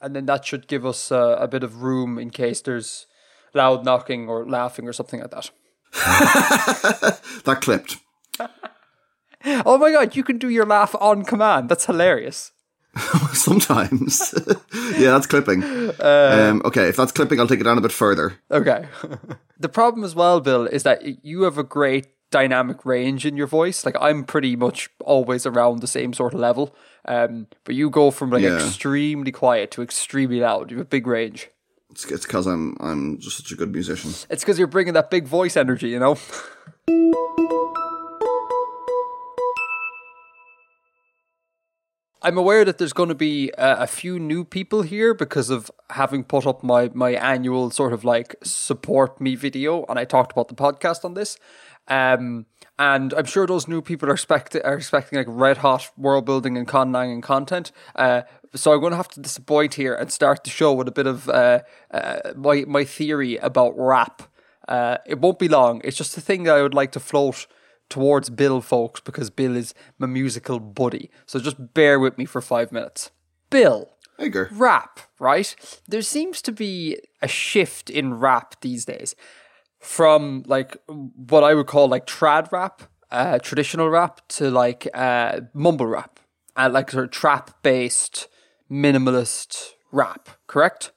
and then that should give us uh, a bit of room in case there's loud knocking or laughing or something like that. that clipped. oh my god, you can do your laugh on command. That's hilarious. Sometimes. yeah, that's clipping. Um, okay, if that's clipping, I'll take it down a bit further. Okay. the problem as well, Bill, is that you have a great dynamic range in your voice. Like I'm pretty much always around the same sort of level. Um, but you go from like Yeah. extremely quiet to extremely loud. You have a big range. It's it's because I'm I'm just such a good musician. It's because you're bringing that big voice energy, you know. I'm aware that there's going to be uh, a few new people here because of having put up my my annual sort of like support me video, and I talked about the podcast on this. Um, and I'm sure those new people are expect are expecting like red hot world building and con and content. Uh, so I'm going to have to disappoint here and start the show with a bit of uh, uh, my my theory about rap. Uh, it won't be long. It's just a thing that I would like to float towards Bill, folks, because Bill is my musical buddy. So just bear with me for five minutes. Bill, Edgar. rap, right? There seems to be a shift in rap these days from like what I would call like trad rap, uh, traditional rap, to like uh, mumble rap, and like sort of trap based minimalist rap. Correct?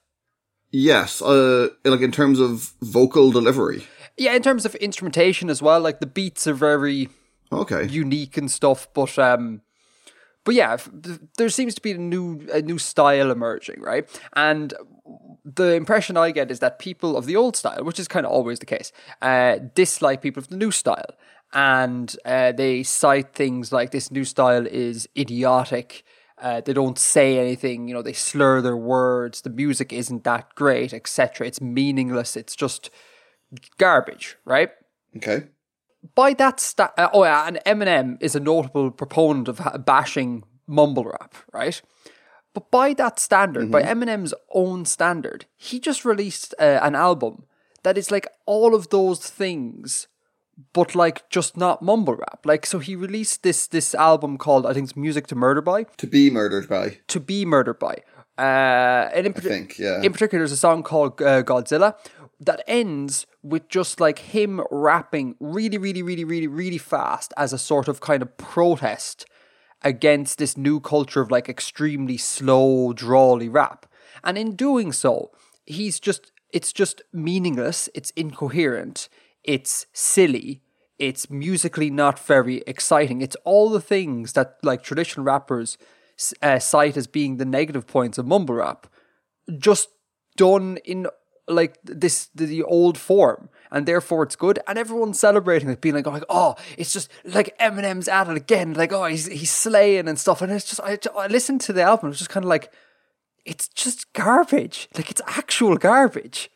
Yes, uh, like in terms of vocal delivery. Yeah, in terms of instrumentation as well, like the beats are very Okay. unique and stuff, but um, but yeah, there seems to be a new a new style emerging, right? And the impression I get is that people of the old style, which is kind of always the case, uh, dislike people of the new style, and uh, they cite things like this new style is idiotic. Uh, they don't say anything, you know. They slur their words. The music isn't that great, etc. It's meaningless. It's just garbage, right? Okay. By that sta- uh, oh yeah, and Eminem is a notable proponent of ha- bashing mumble rap, right? But by that standard, by Eminem's own standard, he just released uh, an album that is like all of those things, but like just not mumble rap. Like, so he released this this album called I think it's Music to Murder by, To be murdered by. to be murdered by. Uh, and in, I think, yeah. in particular, there's a song called uh, Godzilla that ends with just like him rapping really, really, really, really, really fast as a sort of kind of protest against this new culture of like extremely slow, drawly rap. And in doing so, he's just, it's just meaningless, it's incoherent, it's silly, it's musically not very exciting. It's all the things that like traditional rappers uh, cite as being the negative points of mumble rap, just done in like this the old form, and therefore it's good. And everyone's celebrating it, being like, "Oh, like, oh it's just like Eminem's at it again." Like, oh, he's he's slaying and stuff. And it's just I, I listened to the album, it's just kind of like it's just garbage. Like it's actual garbage,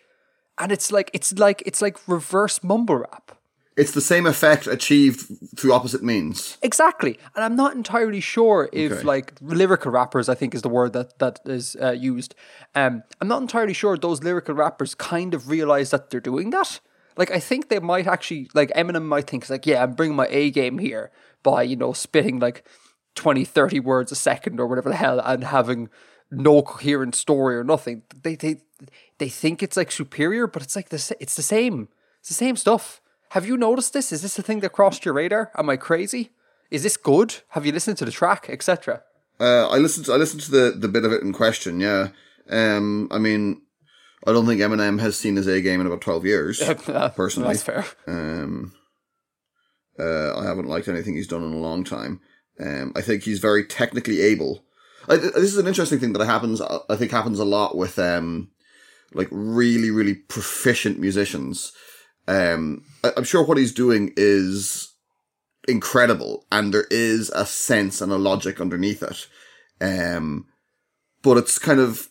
and it's like it's like it's like reverse mumble rap. It's the same effect achieved through opposite means. Exactly, and I'm not entirely sure if Okay. like lyrical rappers, I think is the word that that is uh, used. Um, I'm not entirely sure those lyrical rappers kind of realize that they're doing that. Like, I think they might actually like Eminem might think like, yeah, I'm bringing my A game here by you know spitting like 20, 30 words a second or whatever the hell, and having no coherent story or nothing. They they they think it's like superior, but it's like the it's the same. It's the same stuff. Have you noticed this? Is this a thing that crossed your radar? Am I crazy? Is this good? Have you listened to the track, etc.? Uh, I listened. To, I listened to the the bit of it in question. Yeah. Um. I mean, I don't think Eminem has seen his A game in about twelve years. personally, That's fair. Um, uh, I haven't liked anything he's done in a long time. Um, I think he's very technically able. I, this is an interesting thing that happens. I think happens a lot with um, like really, really proficient musicians. Um, I'm sure what he's doing is incredible, and there is a sense and a logic underneath it. Um, but it's kind of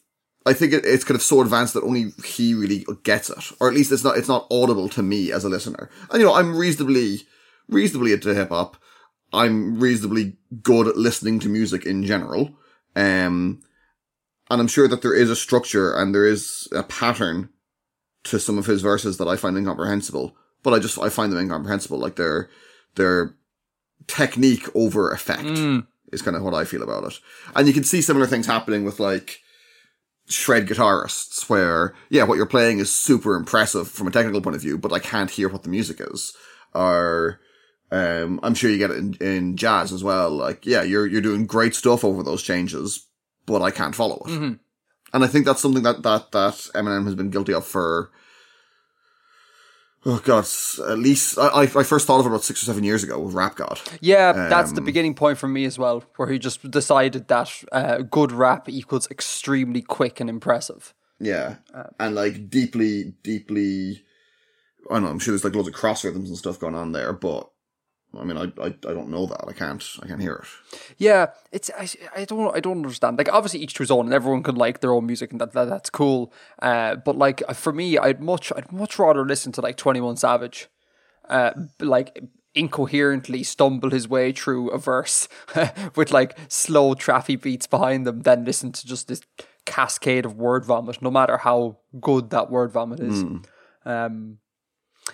I think it, it's kind of so advanced that only he really gets it, or at least it's not it's not audible to me as a listener. And you know, I'm reasonably reasonably into hip hop. I'm reasonably good at listening to music in general. Um, and I'm sure that there is a structure and there is a pattern to some of his verses that I find incomprehensible. But I just I find them incomprehensible. Like their their technique over effect is kind of what I feel about it. And you can see similar things happening with like shred guitarists where, yeah, what you're playing is super impressive from a technical point of view, but I can't hear what the music is. Or, um, I'm sure you get it in, in jazz as well. Like, yeah, you're, you're doing great stuff over those changes, but I can't follow it. Mhm. And I think that's something that, that, that Eminem has been guilty of for, oh god, at least, I, I first thought of it about six or seven years ago with Rap God. Yeah, that's the Um, beginning point for me as well, where he just decided that uh, good rap equals extremely quick and impressive. Yeah. and like deeply, deeply, I don't know, I'm sure there's like loads of cross rhythms and stuff going on there, but I mean, I, I, I don't know that. I can't, I can't hear it. Yeah, it's I, I don't I don't understand. Like obviously each to his own, and everyone can like their own music, and that, that that's cool. Uh, but like for me, I'd much I'd much rather listen to like Twenty One Savage, uh, like incoherently stumble his way through a verse with like slow traffy beats behind them than listen to just this cascade of word vomit, no matter how good that word vomit is. Um,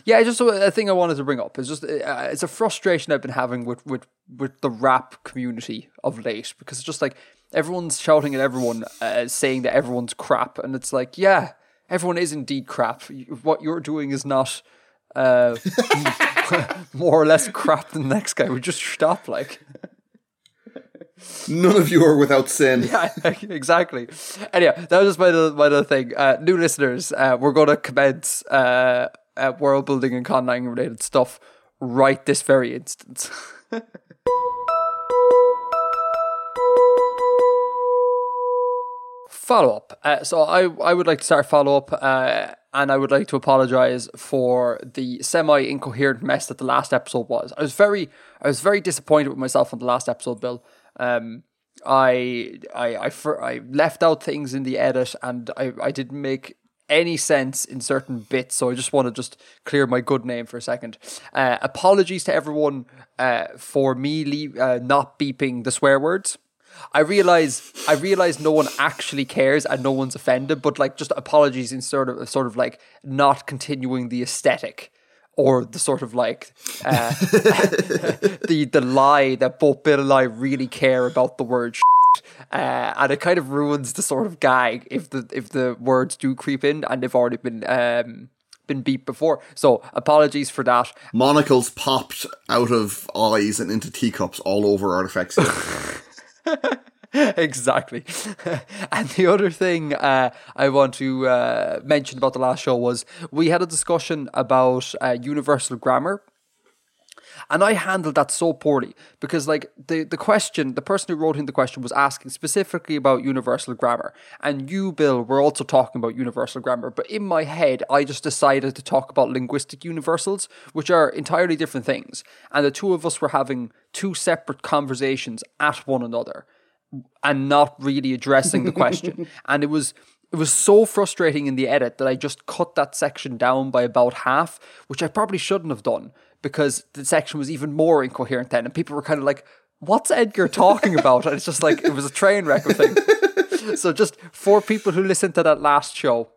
yeah, just a, a thing I wanted to bring up. It's just uh, it's a frustration I've been having with with with the rap community of late because it's just like everyone's shouting at everyone, uh, saying that everyone's crap, and it's like, yeah, everyone is indeed crap. What you're doing is not uh, more or less crap than the next guy. We just stop, like. None of you are without sin. Yeah, exactly. Anyway, that was just my little, my little thing. Uh, new listeners, uh, we're going to commence uh, uh, world building and conlang related stuff right this very instant. follow up. Uh, so I I would like to start follow up, uh, and I would like to apologize for the semi incoherent mess that the last episode was. I was very I was very disappointed with myself on the last episode, Bill. Um, I I I, I left out things in the edit, and I I didn't make any sense in certain bits. So I just want to just clear my good name for a second. Uh, apologies to everyone uh, for me uh, not beeping the swear words. I realize I realize no one actually cares and no one's offended, but like just apologies in sort of sort of like not continuing the aesthetic or the sort of like uh, the the lie that both Bill and I really care about the word. Uh, and it kind of ruins the sort of gag if the if the words do creep in and they've already been um, been beat before. So apologies for that. Monocles popped out of eyes and into teacups all over Artifexian. exactly. and the other thing uh, I want to uh, mention about the last show was we had a discussion about uh, universal grammar. And I handled that so poorly because, like, the, the question, the person who wrote in the question was asking specifically about universal grammar. And you, Bill, were also talking about universal grammar. But in my head, I just decided to talk about linguistic universals, which are entirely different things. And the two of us were having two separate conversations at one another and not really addressing the question. and it was it was so frustrating in the edit that I just cut that section down by about half, which I probably shouldn't have done because the section was even more incoherent then, and people were kind of like, "What's Edgar talking about?" And it's just like it was a train wreck of thing. so just for people who listened to that last show,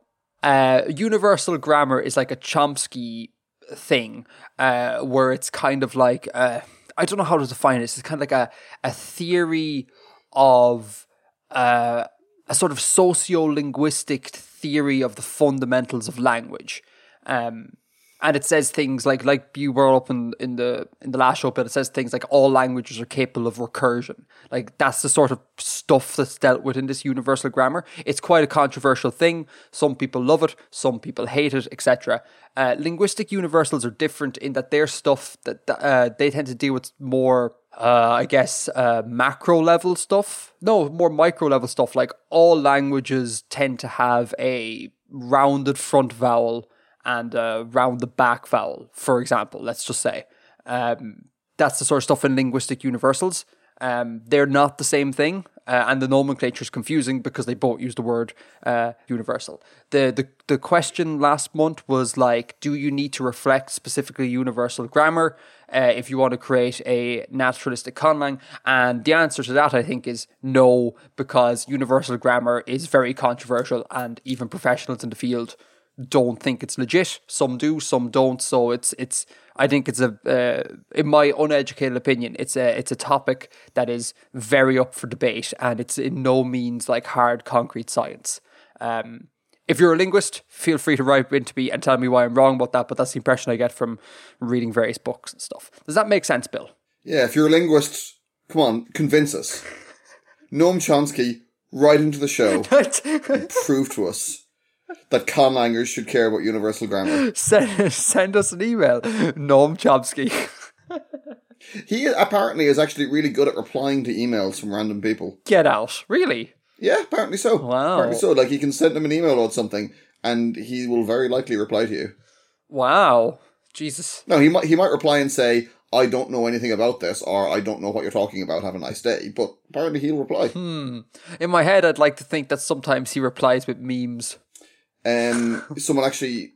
uh, universal grammar is like a Chomsky thing, uh, where it's kind of like uh, I don't know how to define this. It's kind of like a a theory of uh, a sort of socio-linguistic theory of the fundamentals of language. Um, and it says things like like you brought up in, in the in the last show, but it says things like all languages are capable of recursion. Like that's the sort of stuff that's dealt with in this universal grammar. It's quite a controversial thing. Some people love it, some people hate it, etc. Uh, linguistic universals are different in that they're stuff that uh, they tend to deal with more uh, I guess, uh, macro level stuff. No, more micro level stuff. Like all languages tend to have a rounded front vowel and a the back vowel, for example, let's just say. Um, that's the sort of stuff in linguistic universals. Um, they're not the same thing, uh, and the nomenclature is confusing because they both use the word uh, universal. The, the the question last month was like, do you need to reflect specifically universal grammar uh, if you want to create a naturalistic conlang? And the answer to that, I think, is no, because universal grammar is very controversial, and even professionals in the field don't think it's legit. Some do, some don't. So it's it's. I think it's a, uh, in my uneducated opinion, it's a it's a topic that is very up for debate, and it's in no means like hard concrete science. Um, if you're a linguist, feel free to write into me and tell me why I'm wrong about that. But that's the impression I get from reading various books and stuff. Does that make sense, Bill? Yeah, if you're a linguist, come on, convince us. Noam Chomsky, write into the show, prove to us that conlangers should care about universal grammar. send, send us an email, Noam Chomsky. He apparently is actually really good at replying to emails from random people. Get out. Really? Yeah, apparently so. Wow. Apparently so. Like you can send him an email or something, and he will very likely reply to you. Wow. Jesus. No, he might he might reply and say, "I don't know anything about this," or "I don't know what you're talking about. Have a nice day." But apparently he'll reply. Hmm. In my head, I'd like to think that sometimes he replies with memes. Um, someone actually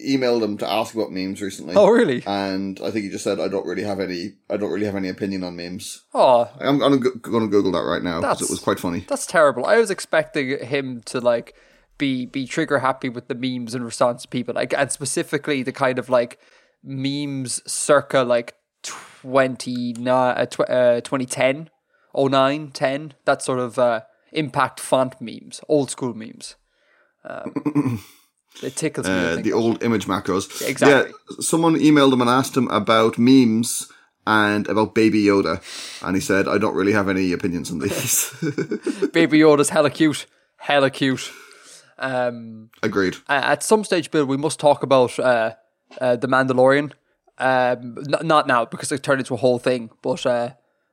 emailed him to ask about memes recently. Oh, really? And I think he just said, "I don't really have any. I don't really have any opinion on memes." Oh, I'm, I'm going to Google that right now because it was quite funny. that's terrible. I was expecting him to like be be trigger happy with the memes and response to people, like and specifically the kind of like memes circa like 20, uh, tw- uh, 2010, 09, 10, that sort of uh, impact font memes, old school memes. Um, it tickles me. Uh, the old image macros. Exactly. Yeah, someone emailed him and asked him about memes and about Baby Yoda, and he said, "I don't really have any opinions on these." Baby Yoda's hella cute, hella cute. Um, Agreed. uh, at some stage, Bill, we must talk about uh, uh, the Mandalorian. Um, n- not now because it turned into a whole thing, but uh,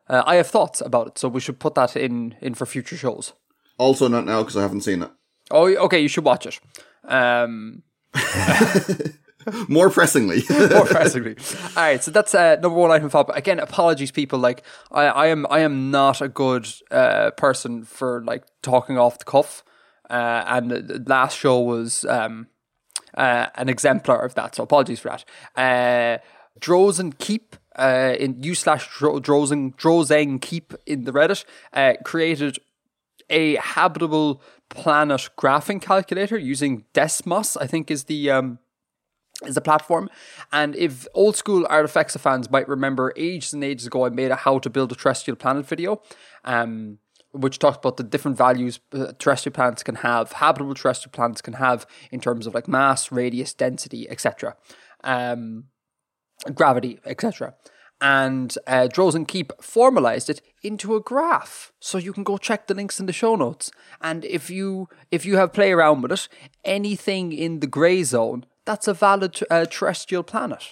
uh, I have thoughts about it, so we should put that in in for future shows. Also, not now because I haven't seen it. Oh, okay, you should watch it. Um, More pressingly, more pressingly. All right, so that's uh, number one item. But again, apologies, people. Like, I, I am, I am not a good uh, person for like talking off the cuff. Uh, and the last show was um, uh, an exemplar of that. So apologies for that. Uh, Drozen Keep uh, in u slash Dro- Drozen Drozen Keep in the Reddit uh, created a habitable planet graphing calculator using Desmos. I think is the um, is the platform. And if old school Artifexian fans might remember, ages and ages ago, I made a how to build a terrestrial planet video, um, which talks about the different values uh, terrestrial planets can have, habitable terrestrial planets can have in terms of like mass, radius, density, etc. Um, gravity, etc. And uh, Drozen Keep formalized it into a graph, so you can go check the links in the show notes. And if you if you have play around with it, anything in the grey zone, that's a valid uh, terrestrial planet.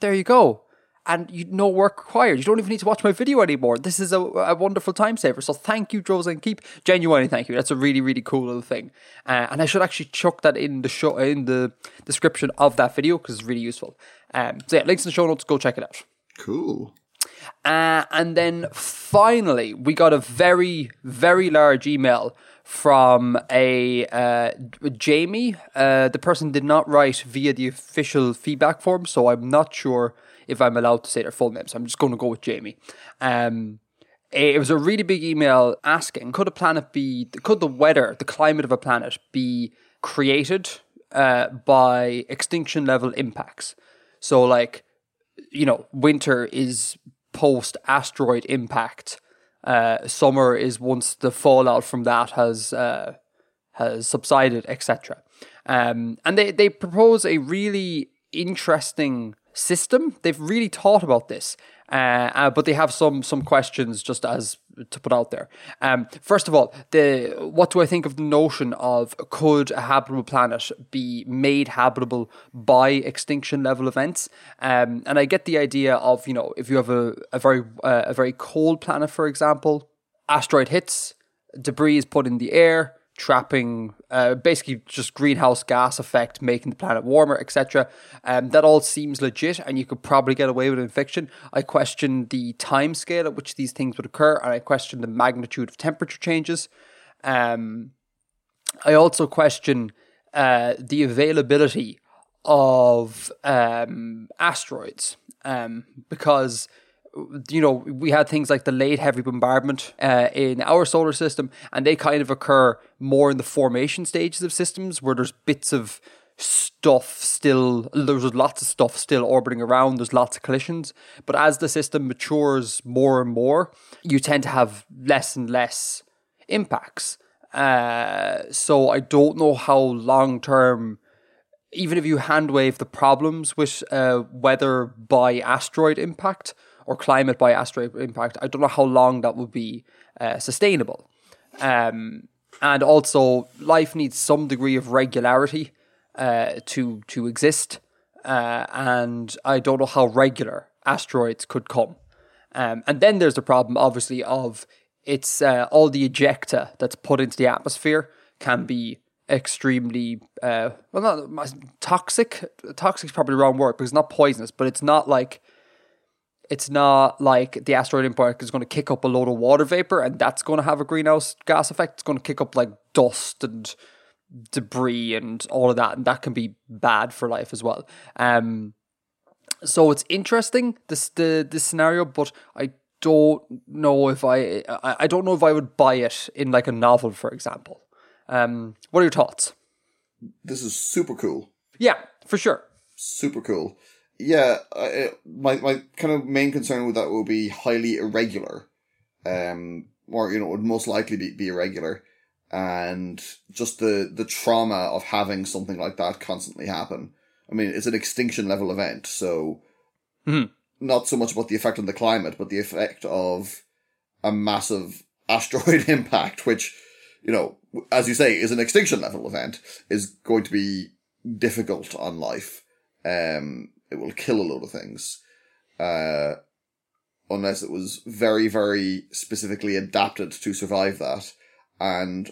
There you go. And you no work required. You don't even need to watch my video anymore. This is a, a wonderful time saver. So thank you, Drozen Keep. Genuinely, thank you. That's a really, really cool little thing. Uh, and I should actually chuck that in the show in the description of that video because it's really useful. Um, so yeah, links in the show notes. Go check it out. Cool. Uh, and then finally, we got a very, very large email from a uh, Jamie. Uh, the person did not write via the official feedback form, so I'm not sure if I'm allowed to say their full name. So I'm just going to go with Jamie. Um, it was a really big email asking could a planet be, could the weather, the climate of a planet be created uh, by extinction level impacts? So, like, you know, winter is post asteroid impact. Uh, summer is once the fallout from that has uh, has subsided, etc. Um, and they they propose a really interesting system. They've really thought about this, uh, uh, but they have some some questions just as to put out there. Um, first of all, the what do I think of the notion of could a habitable planet be made habitable by extinction level events? Um, and I get the idea of you know if you have a a very uh, a very cold planet, for example, asteroid hits, debris is put in the air, trapping uh, basically just greenhouse gas effect, making the planet warmer, etc. Um, that all seems legit, and you could probably get away with it in fiction. I question the time scale at which these things would occur, and I question the magnitude of temperature changes. Um, I also question uh, the availability of um, asteroids um, because you know we had things like the late heavy bombardment uh, in our solar system, and they kind of occur more in the formation stages of systems where there's bits of stuff still there's lots of stuff still orbiting around there's lots of collisions. But as the system matures more and more you tend to have less and less impacts. Uh, so I don't know how long term, even if you hand wave the problems with uh, weather by asteroid impact or climate by asteroid impact, I don't know how long that would be uh, sustainable. Um, and also, life needs some degree of regularity uh, to to exist, uh, and I don't know how regular asteroids could come. Um, and then there's the problem, obviously, of it's uh, all the ejecta that's put into the atmosphere can be extremely uh, well, not toxic. Toxic is probably the wrong word because it's not poisonous, but it's not like it's not like the asteroid impact is going to kick up a load of water vapor and that's going to have a greenhouse gas effect. It's going to kick up like dust and debris and all of that, and that can be bad for life as well. Um, so it's interesting this the this scenario, but I don't know if I, I I don't know if I would buy it in like a novel, for example. Um, what are your thoughts? This is super cool. Yeah, for sure. Super cool. Yeah, I, my my kind of main concern with that will be highly irregular, um, or you know would most likely be, be irregular, and just the the trauma of having something like that constantly happen. I mean, it's an extinction level event, so Mhm. not so much about the effect on the climate, but the effect of a massive asteroid impact, which you know, as you say, is an extinction level event, is going to be difficult on life. Um, it will kill a lot of things. Uh, unless it was very, very specifically adapted to survive that. And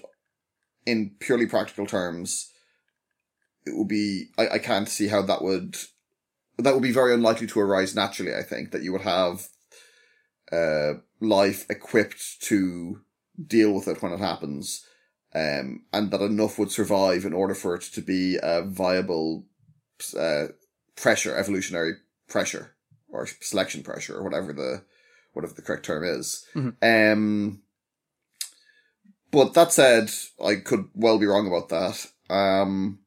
in purely practical terms, it would be, I, I can't see how that would, that would be very unlikely to arise naturally, I think, that you would have, uh, life equipped to deal with it when it happens. Um, and that enough would survive in order for it to be a viable, uh, pressure, evolutionary pressure, or selection pressure, or whatever the whatever the correct term is. Mhm. Um, but that said, I could well be wrong about that. Um,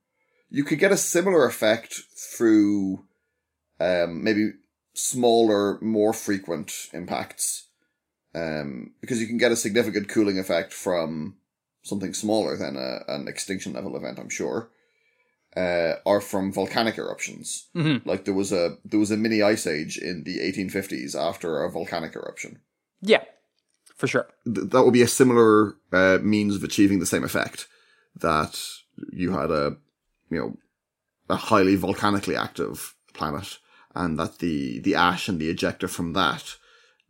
you could get a similar effect through um, maybe smaller, more frequent impacts, um, because you can get a significant cooling effect from something smaller than a, an extinction level event. I'm sure uh, are from volcanic eruptions. Mhm. Like there was a there was a mini ice age in the 1850s after a volcanic eruption. Yeah, for sure. Th- that would be a similar uh, means of achieving the same effect. That you had a you know a highly volcanically active planet, and that the the ash and the ejecta from that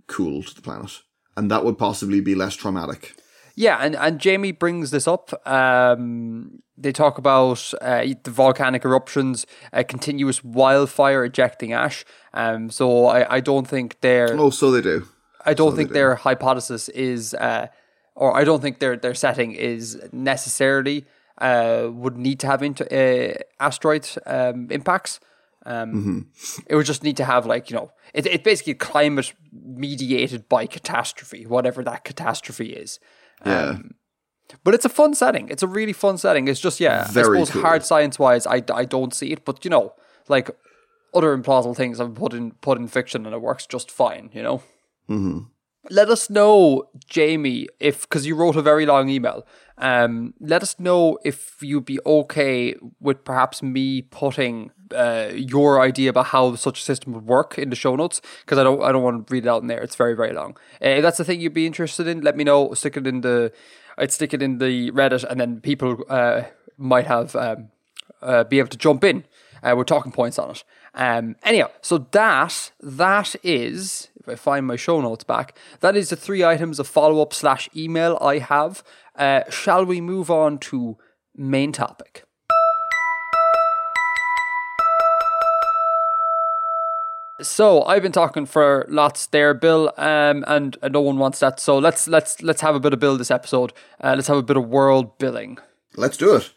cooled the planet, and that would possibly be less traumatic. Yeah, and, and Jamie brings this up. Um, they talk about uh, the volcanic eruptions, uh, continuous wildfire ejecting ash. Um, so I, I don't think their Oh, so they do. I don't they think do. their hypothesis is, uh, or I don't think their their setting is necessarily uh, would need to have into uh, asteroid um, impacts. Um, It would just need to have like you know it, it's basically climate mediated by catastrophe, whatever that catastrophe is. Yeah. But it's a fun setting. It's a really fun setting. It's just yeah, Very I suppose cool. hard science wise, I, I don't see it. But you know, like other implausible things I've put in put in fiction and it works just fine. You know. hmm Let us know, Jamie, if because you wrote a very long email. Um, let us know if you'd be okay with perhaps me putting uh, your idea about how such a system would work in the show notes because I don't I don't want to read it out in there. It's very very long. Uh, if that's the thing you'd be interested in, let me know. Stick it in the I'd stick it in the Reddit, and then people uh, might have um, uh, be able to jump in uh, with talking points on it. Um, anyhow, so that that is if I find my show notes back, that is the three items of follow up slash email I have. Uh, shall we move on to main topic? So I've been talking for lots there, Bill, um, and, and no one wants that. So let's let's let's have a bit of Bill this episode. Uh, let's have a bit of world billing. Let's do it.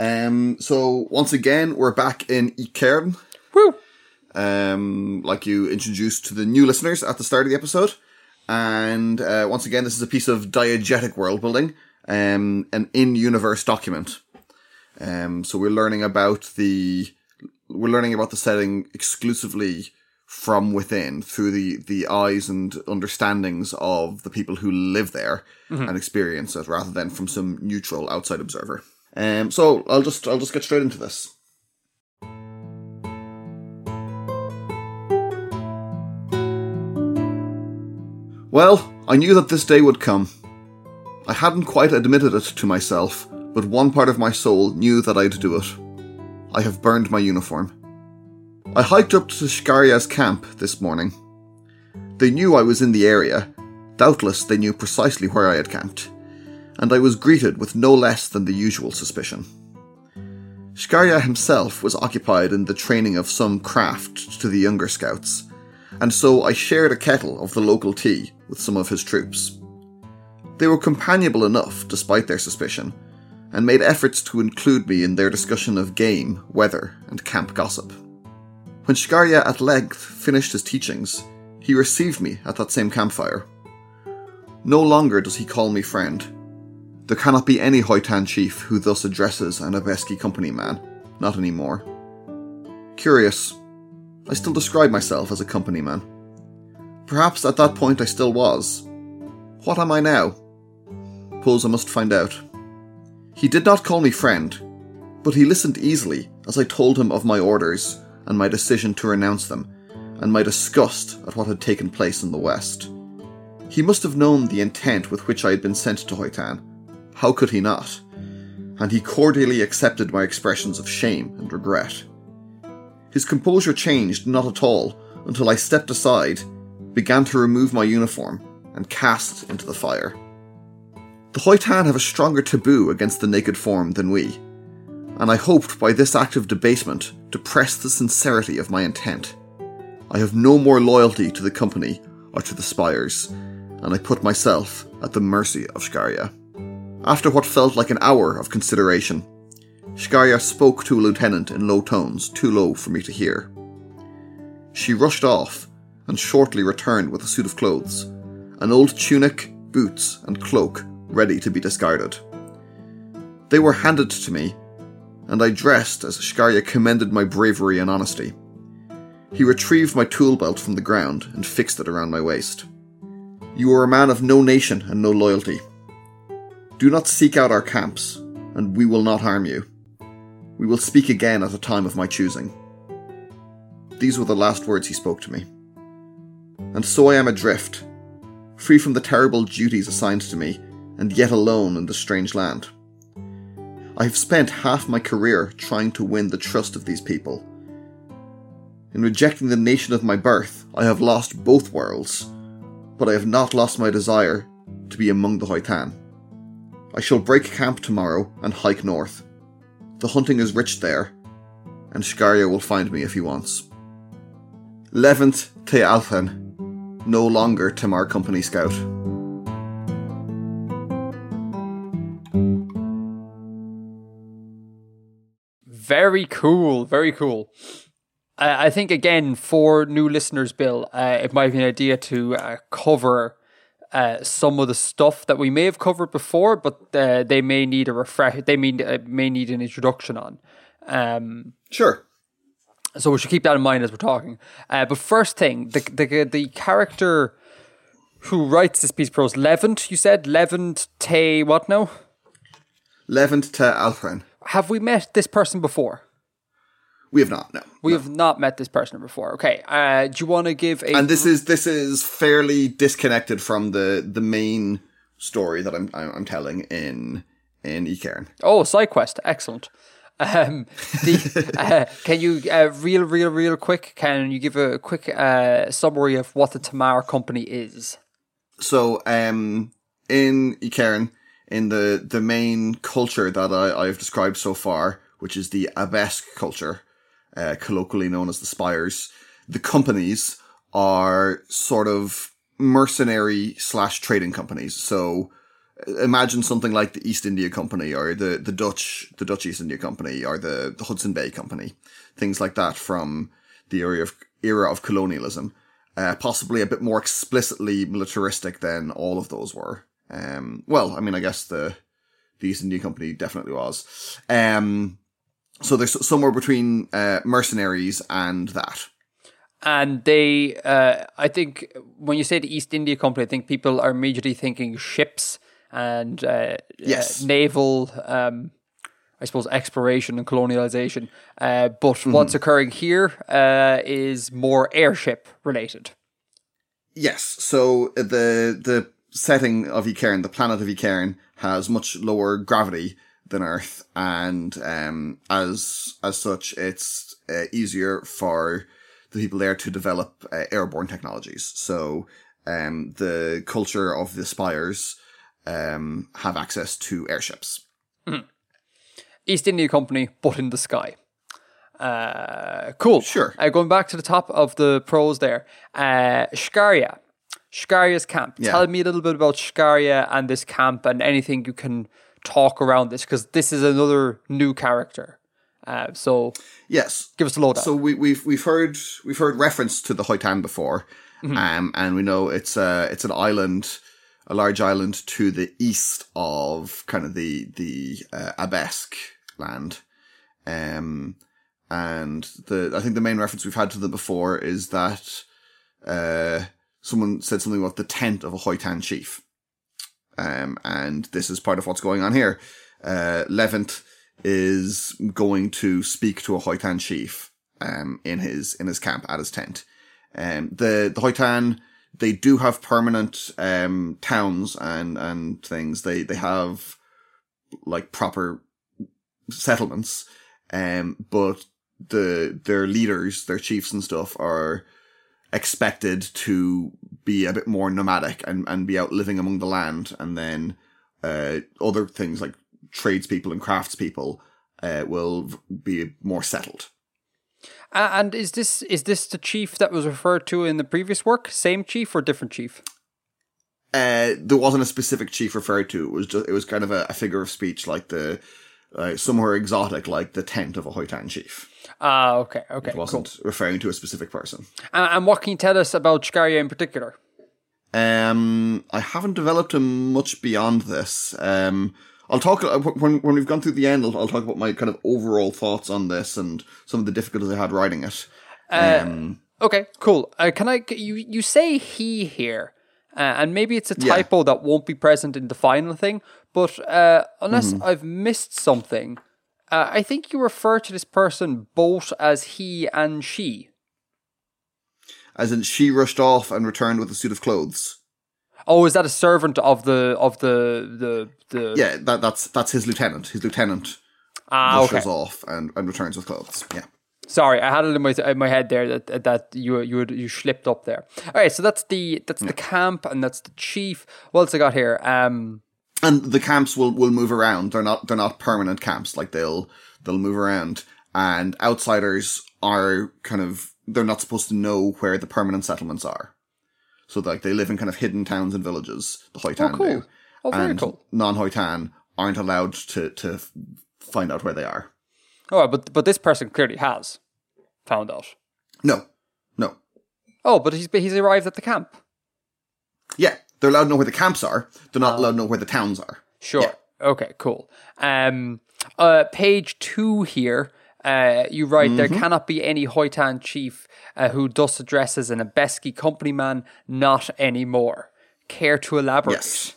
Um, so once again, we're back in Ikern. Woo! um, like you introduced to the new listeners at the start of the episode. And uh, once again, this is a piece of diegetic world building, um, an in-universe document. Um, so we're learning about the we're learning about the setting exclusively from within through the, the eyes and understandings of the people who live there and experience it rather than from some neutral outside observer. Um, so I'll just I'll just get straight into this. Well, I knew that this day would come. I hadn't quite admitted it to myself, but one part of my soul knew that I'd do it. I have burned my uniform. I hiked up to Shkarya's camp this morning. They knew I was in the area. Doubtless they knew precisely where I had camped. And I was greeted with no less than the usual suspicion. Shkarya himself was occupied in the training of some craft to the younger scouts, and so I shared a kettle of the local tea with some of his troops. They were companionable enough, despite their suspicion, and made efforts to include me in their discussion of game, weather, and camp gossip. When Shkarya at length finished his teachings, he received me at that same campfire. No longer does he call me friend. There cannot be any Hoitan chief who thus addresses an Abeski company man, not anymore. Curious, I still describe myself as a company man. Perhaps at that point I still was. What am I now? Suppose I must find out. He did not call me friend, but he listened easily as I told him of my orders and my decision to renounce them, and my disgust at what had taken place in the West. He must have known the intent with which I had been sent to Hoitan. How could he not? And he cordially accepted my expressions of shame and regret. His composure changed not at all until I stepped aside, began to remove my uniform, and cast into the fire. The Hoitan have a stronger taboo against the naked form than we, and I hoped by this act of debasement to press the sincerity of my intent. I have no more loyalty to the company or to the spires, and I put myself at the mercy of Shkarya. After what felt like an hour of consideration, Shkarya spoke to a lieutenant in low tones, too low for me to hear. She rushed off and shortly returned with a suit of clothes, an old tunic, boots, and cloak ready to be discarded. They were handed to me, and I dressed as Shkarya commended my bravery and honesty. He retrieved my tool belt from the ground and fixed it around my waist. You are a man of no nation and no loyalty. Do not seek out our camps, and we will not harm you. We will speak again at a time of my choosing. These were the last words he spoke to me. And so I am adrift, free from the terrible duties assigned to me, and yet alone in this strange land. I have spent half my career trying to win the trust of these people. In rejecting the nation of my birth, I have lost both worlds, but I have not lost my desire to be among the Hoitan. I shall break camp tomorrow and hike north. The hunting is rich there, and Shkarya will find me if he wants. Levant te Alphen, no longer Tamar Company Scout. Very cool. Very cool. I I think again for new listeners, Bill, uh, it might be an idea to uh, cover uh, some of the stuff that we may have covered before, but uh, they may need a refresh. They may uh, may need an introduction on. Um, Sure. so we should keep that in mind as we're talking. Uh, but first thing, the the the character who writes this piece of prose, Levant, you said Levant Tay. What now? Levant te Alphen. Have we met this person before? We have not, no. We have not met this person before. Okay. Uh, do you want to give a and this is this is fairly disconnected from the the main story that I'm I'm I'm telling in in Ecairn. oh side quest? Excellent. Um, the, uh, can you uh, real, real, real quick? Can you give a quick uh, summary of what the Tamar Company is? So um in Ecairn, in the the main culture that I, I've described so far, which is the Abesque culture, uh, colloquially known as the Spires, the companies are sort of mercenary slash trading companies. So imagine something like the East India Company or the, the Dutch the Dutch East India Company or the, the Hudson Bay Company, things like that from the era of era of colonialism. Uh, possibly a bit more explicitly militaristic than all of those were. Um, well, I mean, I guess the the East India Company definitely was. Um, so there's somewhere between uh, mercenaries and that. and they, uh, I think, when you say the East India Company, I think people are immediately thinking ships and uh, Yes. uh, naval, um, I suppose, exploration and colonialization. Uh, but what's occurring here uh, is more airship related. Yes. So the the setting of Ikaran, the planet of Ikaran, has much lower gravity than Earth, and um, as as such, it's uh, easier for the people there to develop uh, airborne technologies. So um, the culture of the spires um, have access to airships. East India Company, but in the sky. Uh, cool. Sure. Uh, going back to the top of the pros there, uh, Shkaria. Shkaria's camp. Yeah. Tell me a little bit about Shkaria and this camp and anything you can talk around this because this is another new character. Uh, so Yes. give us a lowdown. So we, we've we've heard we've heard reference to the Hoitan before, um, and we know it's a it's an island, a large island to the east of kind of the the uh, Abesk land, um, and the I think the main reference we've had to them before is that uh, someone said something about the tent of a Hoitan chief, um, and this is part of what's going on here. Uh, Levant is going to speak to a Hoitan chief um, in his in his camp at his tent. Um, the the Hoitan they do have permanent um, towns and and things. They they have like proper settlements, um, but the their leaders, their chiefs and stuff are expected to be a bit more nomadic and, and be out living among the land and then uh, other things like tradespeople and craftspeople uh, will be more settled. And is this is this the chief that was referred to in the previous work? Same chief or different chief? Uh, there wasn't a specific chief referred to. It was just it was kind of a, a figure of speech, like the uh, somewhere exotic, like the tent of a Hoitan chief. Ah, okay, okay, It wasn't referring to a specific person. And, and what can you tell us about Shkaria in particular? Um, I haven't developed him much beyond this. Um, I'll talk uh, when when we've gone through the end. I'll, I'll talk about my kind of overall thoughts on this and some of the difficulties I had writing it. Um, Okay, cool. Uh, can I? You you say he here, uh, and maybe it's a Yeah. typo that won't be present in the final thing. But uh, unless Mm-hmm. I've missed something, uh, I think you refer to this person both as he and she. as in, she rushed off and returned with a suit of clothes. Oh, is that a servant of the of the the the? Yeah, that that's that's his lieutenant. His lieutenant Ah, okay. rushes off and, and returns with clothes. Yeah. Sorry, I had it in my in my head there that that you you you slipped up there. All right, so that's the that's the camp and that's the chief. What else I got here? Um, and the camps will will move around. They're not they're not permanent camps. Like they'll they'll move around, and outsiders are kind of they're not supposed to know where the permanent settlements are. So like they live in kind of hidden towns and villages. The Hoitan cool. do, Oh, very and cool. non-Hoitan aren't allowed to to find out where they are. Right, but but this person clearly has found out. No, no, Oh, but he's he's arrived at the camp. yeah, they're allowed to know where the camps are. They're Oh. not allowed to know where the towns are. Sure. Okay. Cool. Um, uh, page two here. Uh, you write there cannot be any Hoitan chief uh, who thus addresses an Abeski company man. Not anymore. Care to elaborate? Yes.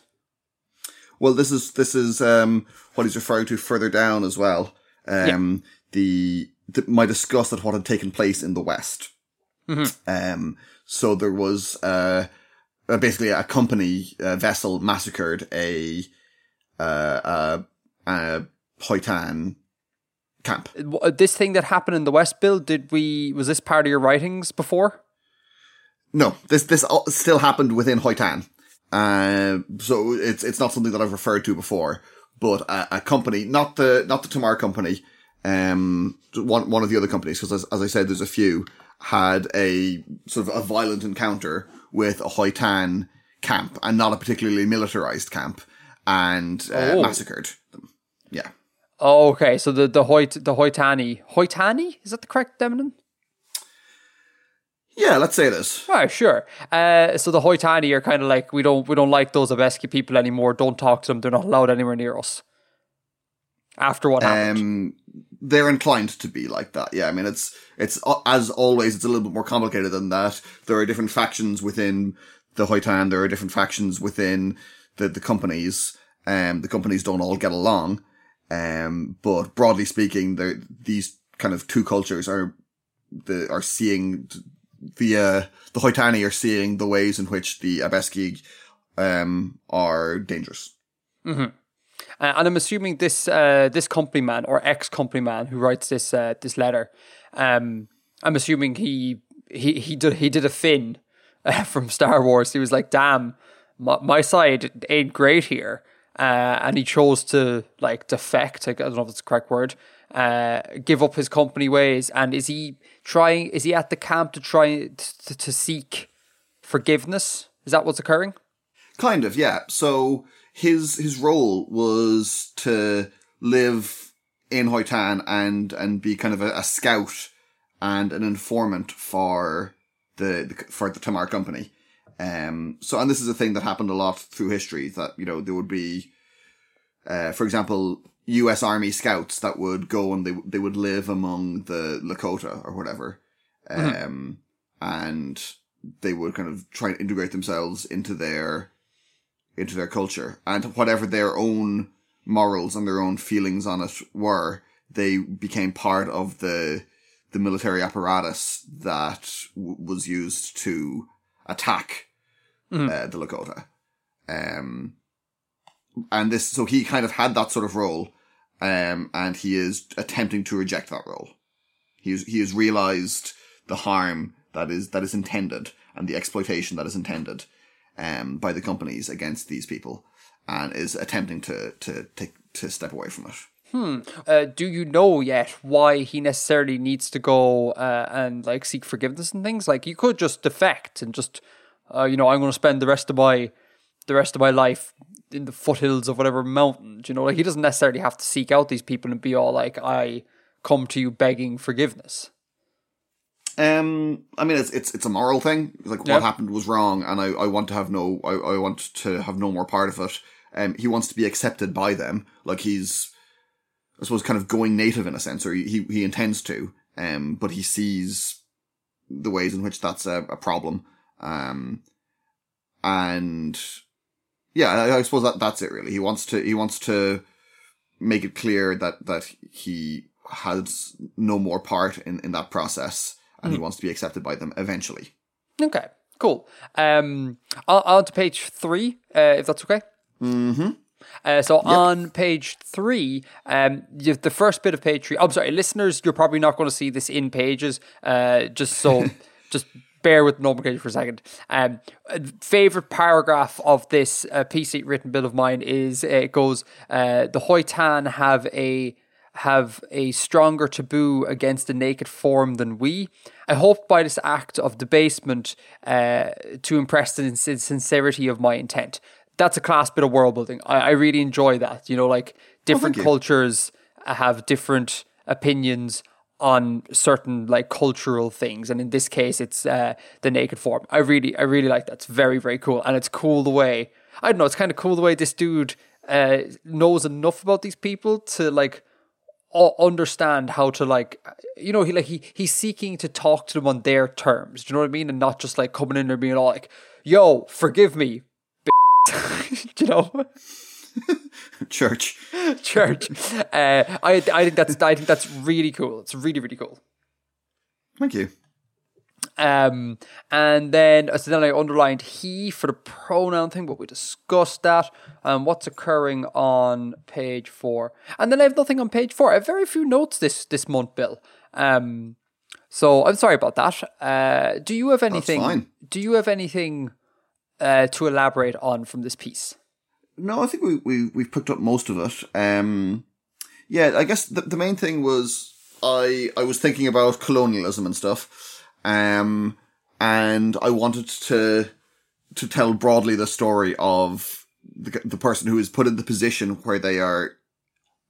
Well, this is this is um, what he's referring to further down as well. Um, the, the my disgust at what had taken place in the West. Um, so there was uh, uh, basically a company uh, vessel massacred a uh, uh, uh, Hoitan camp. This thing that happened in the West, Bill. Did we? Was this part of your writings before? No, this this still happened within Hoitan. Uh, so it's it's not something that I've referred to before, but a, a company, not the not the Tamar company, um, one one of the other companies, because as, as I said, there's a few had a sort of a violent encounter with a Hoitan camp, and not a particularly militarized camp, and uh, Oh. massacred them. Yeah, Oh, okay. So the the Hoyt the Hoitani Hoitani is that the correct feminine? Yeah. Let's say this. Oh, sure. Uh, so the Hoitani are kind of like we don't we don't like those Abeski people anymore. Don't talk to them. They're not allowed anywhere near us. After what happened, Um, they're inclined to be like that. Yeah, I mean, it's it's as always, it's a little bit more complicated than that. There are different factions within the Hoitan. There are different factions within the the companies. Um, the companies don't all get along. Um, but broadly speaking, these kind of two cultures are the are seeing the uh, the Hoitani are seeing the ways in which the Abeski um, are dangerous. Mm-hmm. Uh, and I'm assuming this uh, this company man or ex company man who writes this uh, this letter, um, I'm assuming he he he did he did a Finn uh, from Star Wars. He was like, "Damn, my, my side ain't great here," uh, and he chose to like defect. I don't know if it's the correct word. Uh, give up his company ways, and is he trying? Is he at the camp to try to, to seek forgiveness? Is that what's occurring? Kind of, yeah. So his his role was to live in Hoitan and and be kind of a, a scout and an informant for the, the, for the Tamar company. Um, so and this is a thing that happened a lot through history that you know there would be, uh, for example, U.S. Army scouts that would go and they they would live among the Lakota or whatever, mm-hmm. um, and they would kind of try and integrate themselves into their into their culture and whatever their own morals and their own feelings on it were, they became part of the the military apparatus that w- was used to attack mm. uh, the Lakota. Um, and this, so he kind of had that sort of role, um, and he is attempting to reject that role. He is, he has realized the harm that is that is intended and the exploitation that is intended, um, by the companies against these people and is attempting to, to, to, to step away from it. Hmm. Uh, do you know yet why he necessarily needs to go uh, and like seek forgiveness and things? Like you could just defect and just, uh, you know, I'm going to spend the rest of my, the rest of my life in the foothills of whatever mountain. You know, like he doesn't necessarily have to seek out these people and be all like, I come to you begging forgiveness. Um, I mean, it's it's it's a moral thing. Like what happened was wrong, and I, I want to have no I, I want to have no more part of it. Um, he wants to be accepted by them. Like he's, I suppose, kind of going native in a sense, or he he, he intends to. Um, but he sees the ways in which that's a, a problem. Um, and yeah, I, I suppose that that's it. Really, he wants to he wants to make it clear that that he has no more part in in that process and mm. he hmm. wants to be accepted by them eventually. Okay, cool. Um, on, on to page three, uh, if that's okay. Mm-hmm. Uh, so yep. on page three, um, the first bit of page three. I'm sorry, listeners, you're probably not going to see this in pages. Uh, just so, just bear with nomenclature for a second. Um, favorite paragraph of this uh, piece written bill of mine is uh, it goes: uh, the Hoitan have a have a stronger taboo against the naked form than we. I hope by this act of debasement uh, to impress the sincerity of my intent. That's a class bit of world building. I, I really enjoy that. You know, like different oh, cultures have different opinions on certain like cultural things and in this case it's uh, the naked form. I really i really like that. It's very very cool and it's cool the way i don't know it's kind of cool the way this dude uh, knows enough about these people to like understand how to like you know he like he he's seeking to talk to them on their terms do you know what i mean? And not just like coming in and being all like yo forgive me you know church church uh, i i think that's i think that's really cool it's really really cool thank you um, and then so then I underlined he for the pronoun thing, but we discussed that. Um, what's occurring on page four, and then I have nothing on page four. I have very few notes this this month, Bill. Um, so I'm sorry about that. Uh, do you have anything? Do you have anything uh, to elaborate on from this piece? No, I think we we we've picked up most of it. Um, yeah, I guess the the main thing was I I was thinking about colonialism and stuff um, and I wanted to, to tell broadly the story of the, the person who is put in the position where they are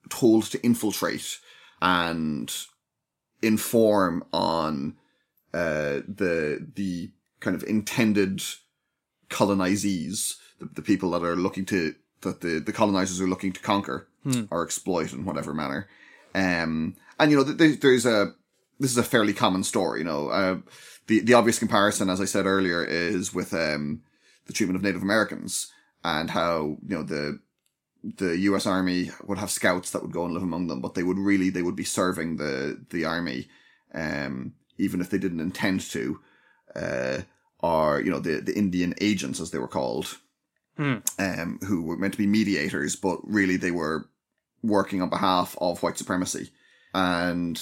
told to infiltrate and inform on uh, the the kind of intended colonizees, the, the people that are looking to that the, the colonizers are looking to conquer hmm. or exploit in whatever manner. Um, and you know, th- there's a this is a fairly common story. You know, uh, the the obvious comparison, as I said earlier, is with um, the treatment of Native Americans and how you know the the U.S. Army would have scouts that would go and live among them, but they would really they would be serving the the army, um, even if they didn't intend to, uh, or you know the the Indian agents as they were called, Hmm. um, who were meant to be mediators, but really they were working on behalf of white supremacy, and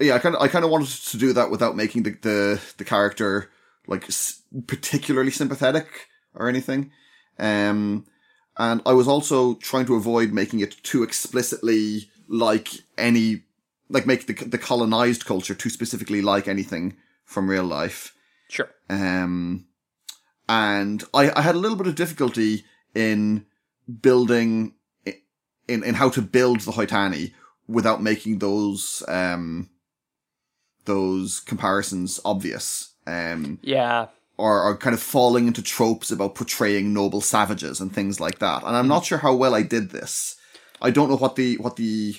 yeah, I kind of I kind of wanted to do that without making the the, the character like s- particularly sympathetic or anything. Um, and I was also trying to avoid making it too explicitly like any, like make the, the colonized culture too specifically like anything from real life. Sure. Um, and I, I had a little bit of difficulty in building, in, in how to build the Hoitani without making those, um, those comparisons obvious. Um, Yeah. or, or kind of falling into tropes about portraying noble savages and things like that. And I'm not sure how well I did this. I don't know what the what the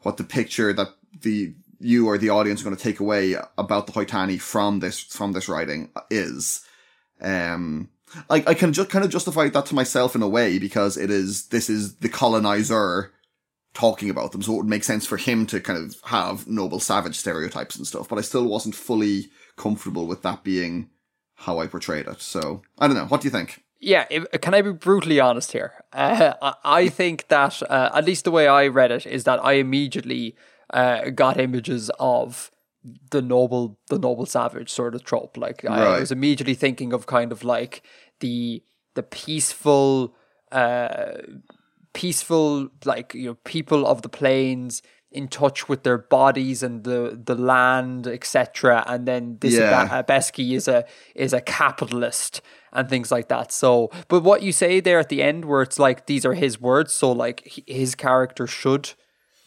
what the picture that the you or the audience are going to take away about the Hoitani from this from this writing is. Um, I I can just kind of justify that to myself in a way because it is this is the colonizer talking about them, so it would make sense for him to kind of have noble savage stereotypes and stuff. But I still wasn't fully comfortable with that being how I portrayed it. So I don't know. What do you think? Yeah, if, can I be brutally honest here? Uh, I, I think that, uh, at least the way I read it, is that I immediately uh, got images of the noble, the noble savage sort of trope. Like I Right. was immediately thinking of kind of like the the peaceful, uh, peaceful like you know people of the plains in touch with their bodies and the the land etc and then this Yeah. Abesky is a is a capitalist and things like that so but what you say there at the end where it's like these are his words so like his character should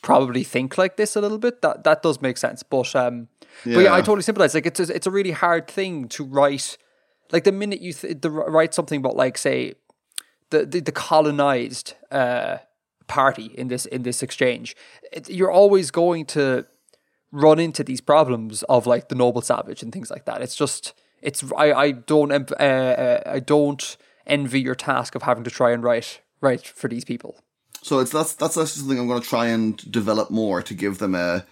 probably think like this a little bit that that does make sense but um but yeah Yeah. I totally sympathize like it's a, it's a really hard thing to write like the minute you th- the, write something about like say the the, the colonized uh, party in this in this exchange, it, you're always going to run into these problems of like the noble savage and things like that. It's just it's I I don't uh, uh, I don't envy your task of having to try and write write for these people. So it's that's that's actually something I'm going to try and develop more to give them a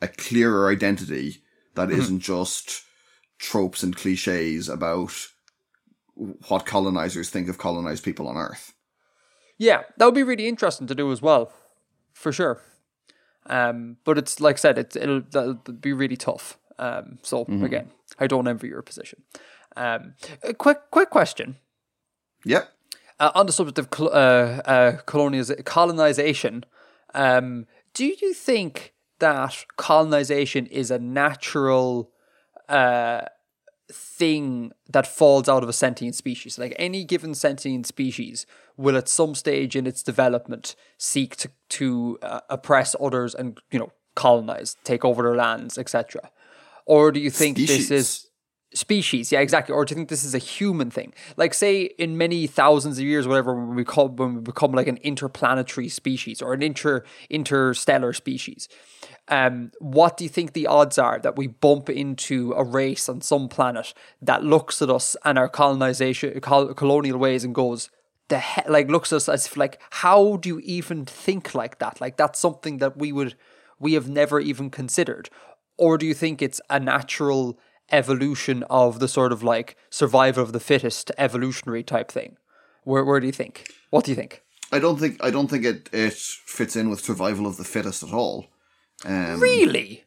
a clearer identity that Mm-hmm. not just tropes and cliches about what colonizers think of colonized people on Earth. Yeah, that would be really interesting to do as well, for sure. Um, but it's like I said, it's it'll that'll be really tough. Um, so again, I don't envy your position. Um, a quick quick question. Yep. Uh, on the subject of col- uh, uh, coloniz- colonization, um, do you think that colonization is a natural uh, thing that falls out of a sentient species? Like any given sentient species will, at some stage in its development, seek to to uh, oppress others and you know colonize, take over their lands, etc. Or do you think this is species. Yeah exactly. Or do you think this is a human thing. Like say in many thousands of years whatever when we become when we become like an interplanetary species or an inter interstellar species um what do you think the odds are that we bump into a race on some planet that looks at us and our colonization col- colonial ways and goes the he- like looks at us as if like how do you even think like that? Like that's something that we would we have never even considered. Or do you think it's a natural evolution of the sort of like survival of the fittest evolutionary type thing where where do you think what do you think I don't think I don't think it it fits in with survival of the fittest at all. Um, really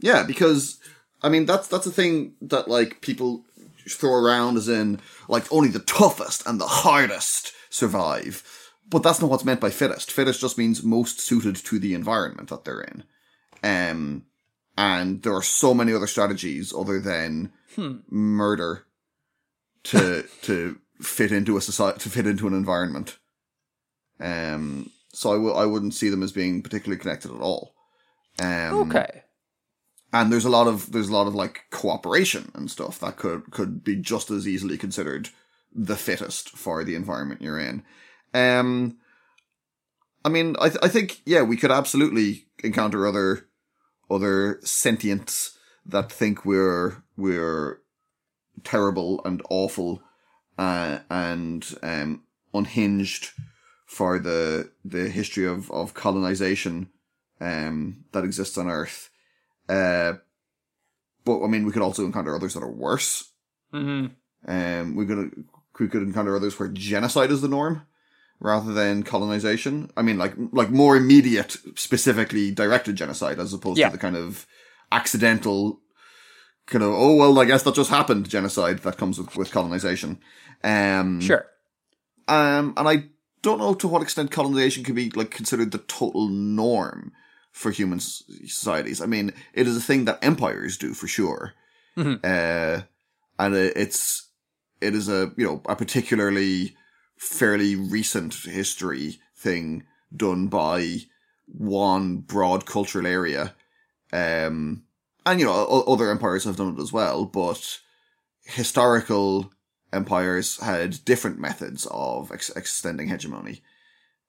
Yeah, because I mean that's that's a thing that like people throw around as in like only the toughest and the hardest survive. But that's not what's meant by fittest. Fittest just means most suited to the environment that they're in. Um and there are so many other strategies other than murder to to fit into a society to fit into an environment. Um so I wouldn't see them as being particularly connected at all. Um, okay and there's a lot of there's a lot of like cooperation and stuff that could could be just as easily considered the fittest for the environment you're in. Um, I mean, I th- I think yeah, we could absolutely encounter other other sentients that think we're we're terrible and awful uh, and um, unhinged for the the history of of colonization um, that exists on Earth. Uh, but I mean, we could also encounter others that are worse. Mm-hmm. Um, we could we could encounter others where genocide is the norm rather than colonization. I mean, like like more immediate, specifically directed genocide, as opposed Yeah. to the kind of accidental, kind of oh well, I guess that just happened genocide that comes with, with colonization. Um, Sure. um, and I don't know to what extent colonization can be like considered the total norm for human societies. I mean, it is a thing that empires do for sure, Mhm. uh, and it's it is a you know a particularly fairly recent history thing done by one broad cultural area. Um, and you know other empires have done it as well, but historical empires had different methods of ex- extending hegemony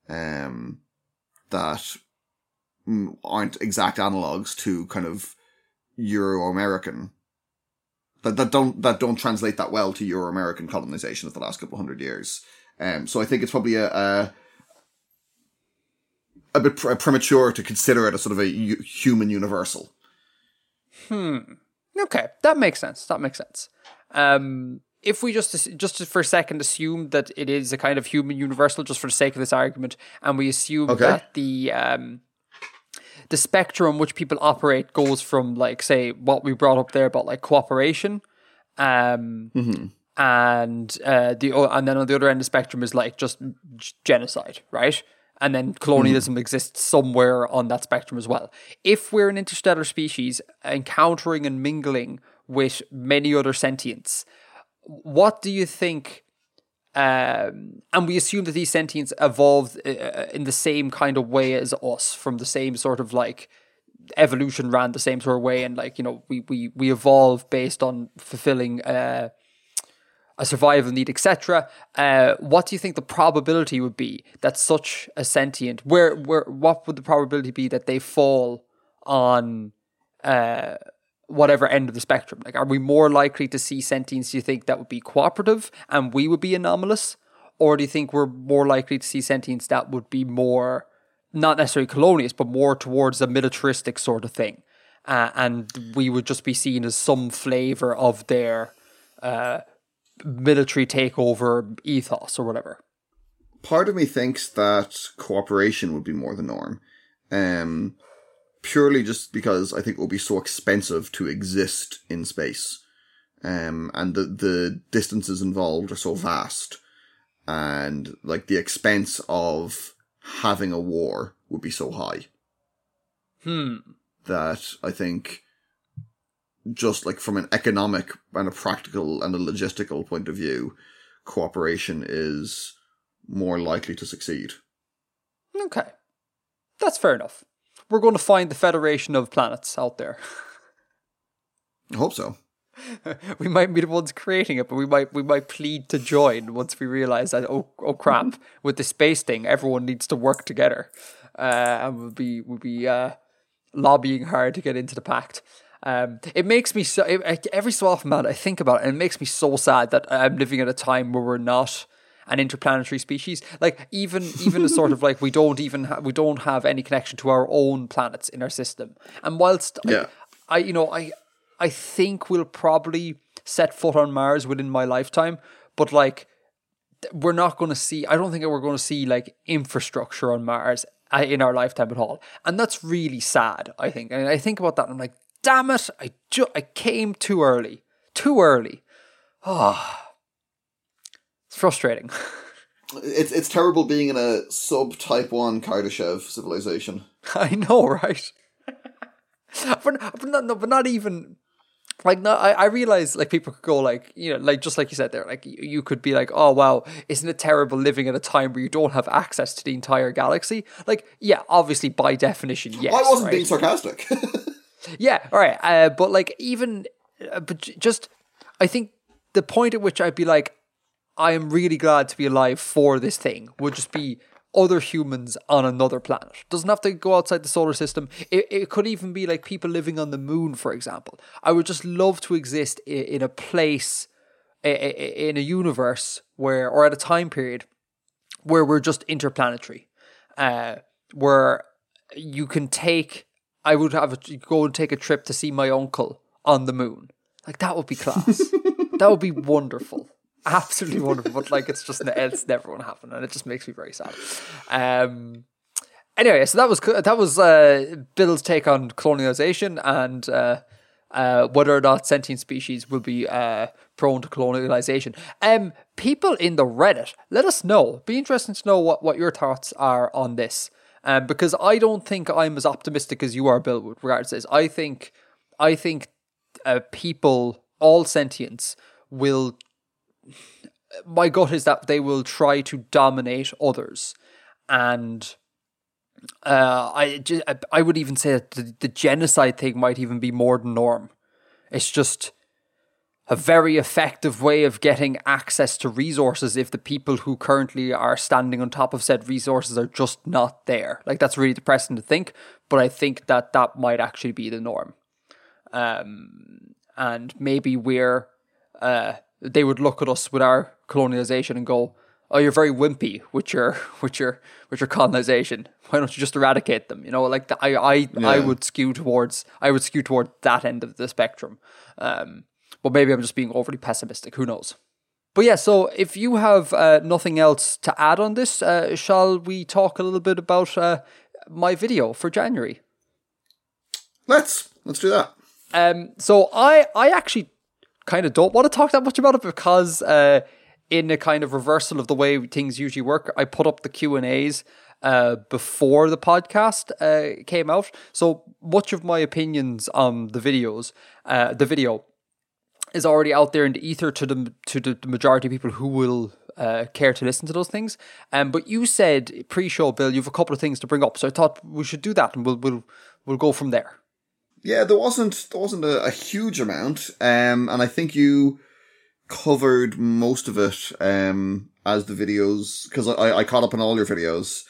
um, that aren't exact analogs to kind of Euro American that, that don't that don't translate that well to Euro American colonization of the last couple hundred years. Um, so I think it's probably a, a a bit pre- premature to consider it a sort of a u- human universal. Hmm. Okay, that makes sense. That makes sense. Um, if we just just for a second assume that it is a kind of human universal, just for the sake of this argument, and we assume Okay. that the um, the spectrum which people operate goes from like say what we brought up there about like cooperation, um, and uh, the and then on the other end of the spectrum is like just genocide, right? And then colonialism exists somewhere on that spectrum as well. If we're an interstellar species encountering and mingling with many other sentients, what do you think? Um, and we assume that these sentients evolved uh, in the same kind of way as us, from the same sort of like evolution ran the same sort of way, and like you know we we we evolve based on fulfilling uh, a survival need, etc. Uh, what do you think the probability would be that such a sentient, where where what would the probability be that they fall on uh, whatever end of the spectrum? Like, are we more likely to see sentients? Do you think that would be cooperative and we would be anomalous, or do you think we're more likely to see sentients that would be more not necessarily colonious, but more towards a militaristic sort of thing, uh, and we would just be seen as some flavor of their uh, military takeover ethos or whatever? part of me thinks that cooperation would be more the norm. Um, purely just because I think it would be so expensive to exist in space. Um, and the, the distances involved are so vast. And like the expense of having a war would be so high Hmm. that I think just like from an economic and a practical and a logistical point of view, cooperation is more likely to succeed. Okay. That's fair enough. We're going to find the Federation of Planets out there. I hope so. we might be the ones creating it, but we might we might plead to join once we realize that oh oh crap with the space thing, everyone needs to work together, uh, and we'll be we'll be uh, lobbying hard to get into the pact. Um, it makes me so it, every so often, man. I think about it, and it makes me so sad that I'm living at a time where we're not an interplanetary species. Like even even a sort of like we don't even ha- we don't have any connection to our own planets in our system. And whilst I- Yeah. I, you know, I, I think we'll probably set foot on Mars within my lifetime, but like, we're not going to see. I don't think we're going to see like infrastructure on Mars uh, in our lifetime at all, and that's really sad. I think, and I think about that, and I'm like, damn it, I ju- I came too early, too early. Oh, it's frustrating. It's it's terrible being in a sub type one Kardashev civilization. I know, right? but, but not, no, but not even like no. I, I realize like people could go like you know like just like you said there like you, you could be like oh wow isn't it terrible living at a time where you don't have access to the entire galaxy like yeah obviously by definition yes I wasn't right? being sarcastic. Yeah, all right. Uh, but like even, uh, but just I think the point at which I'd be like, I am really glad to be alive for this thing would just be other humans on another planet. Doesn't have to go outside the solar system. It, it could even be like people living on the moon, for example. I would just love to exist in, in a place, in a universe where, or at a time period where we're just interplanetary, uh, where you can take. I would have a, go and take a trip to see my uncle on the moon. Like that would be class. that would be wonderful absolutely wonderful, but like it's just it's never going to happen, and it just makes me very sad. Um. Anyway, so that was that was uh, Bill's take on colonialization and uh, uh, whether or not sentient species will be uh, prone to colonialization. Um, people in the Reddit, let us know. Be interesting to know what, what your thoughts are on this. Um, because I don't think I'm as optimistic as you are, Bill, with regards to this. I think, I think, uh, people, all sentience, will my gut is that they will try to dominate others, and uh, I I would even say that the, the genocide thing might even be more than norm. It's just a very effective way of getting access to resources if the people who currently are standing on top of said resources are just not there. Like that's really depressing to think, but I think that that might actually be the norm. Um, and maybe we're uh, they would look at us with our colonization and go, "Oh, you're very wimpy with your with your with your colonization. Why don't you just eradicate them?" You know, like the, I I yeah. I would skew towards I would skew toward that end of the spectrum. Um, but maybe I'm just being overly pessimistic. Who knows? But yeah, so if you have uh, nothing else to add on this, uh, shall we talk a little bit about uh, my video for January? Let's let's do that. Um, so I I actually kind of don't want to talk that much about it because uh, in a kind of reversal of the way things usually work, I put up the Q and A's uh, before the podcast uh, came out. So much of my opinions on the videos, uh, the video, is already out there in the ether to the to the, majority of people who will uh, care to listen to those things. Um, but you said pre-show, Bill, you have a couple of things to bring up, so I thought we should do that, and we'll we'll we'll go from there. Yeah, there wasn't there wasn't a, a huge amount, um, and I think you covered most of it um, as the videos because I, I caught up on all your videos,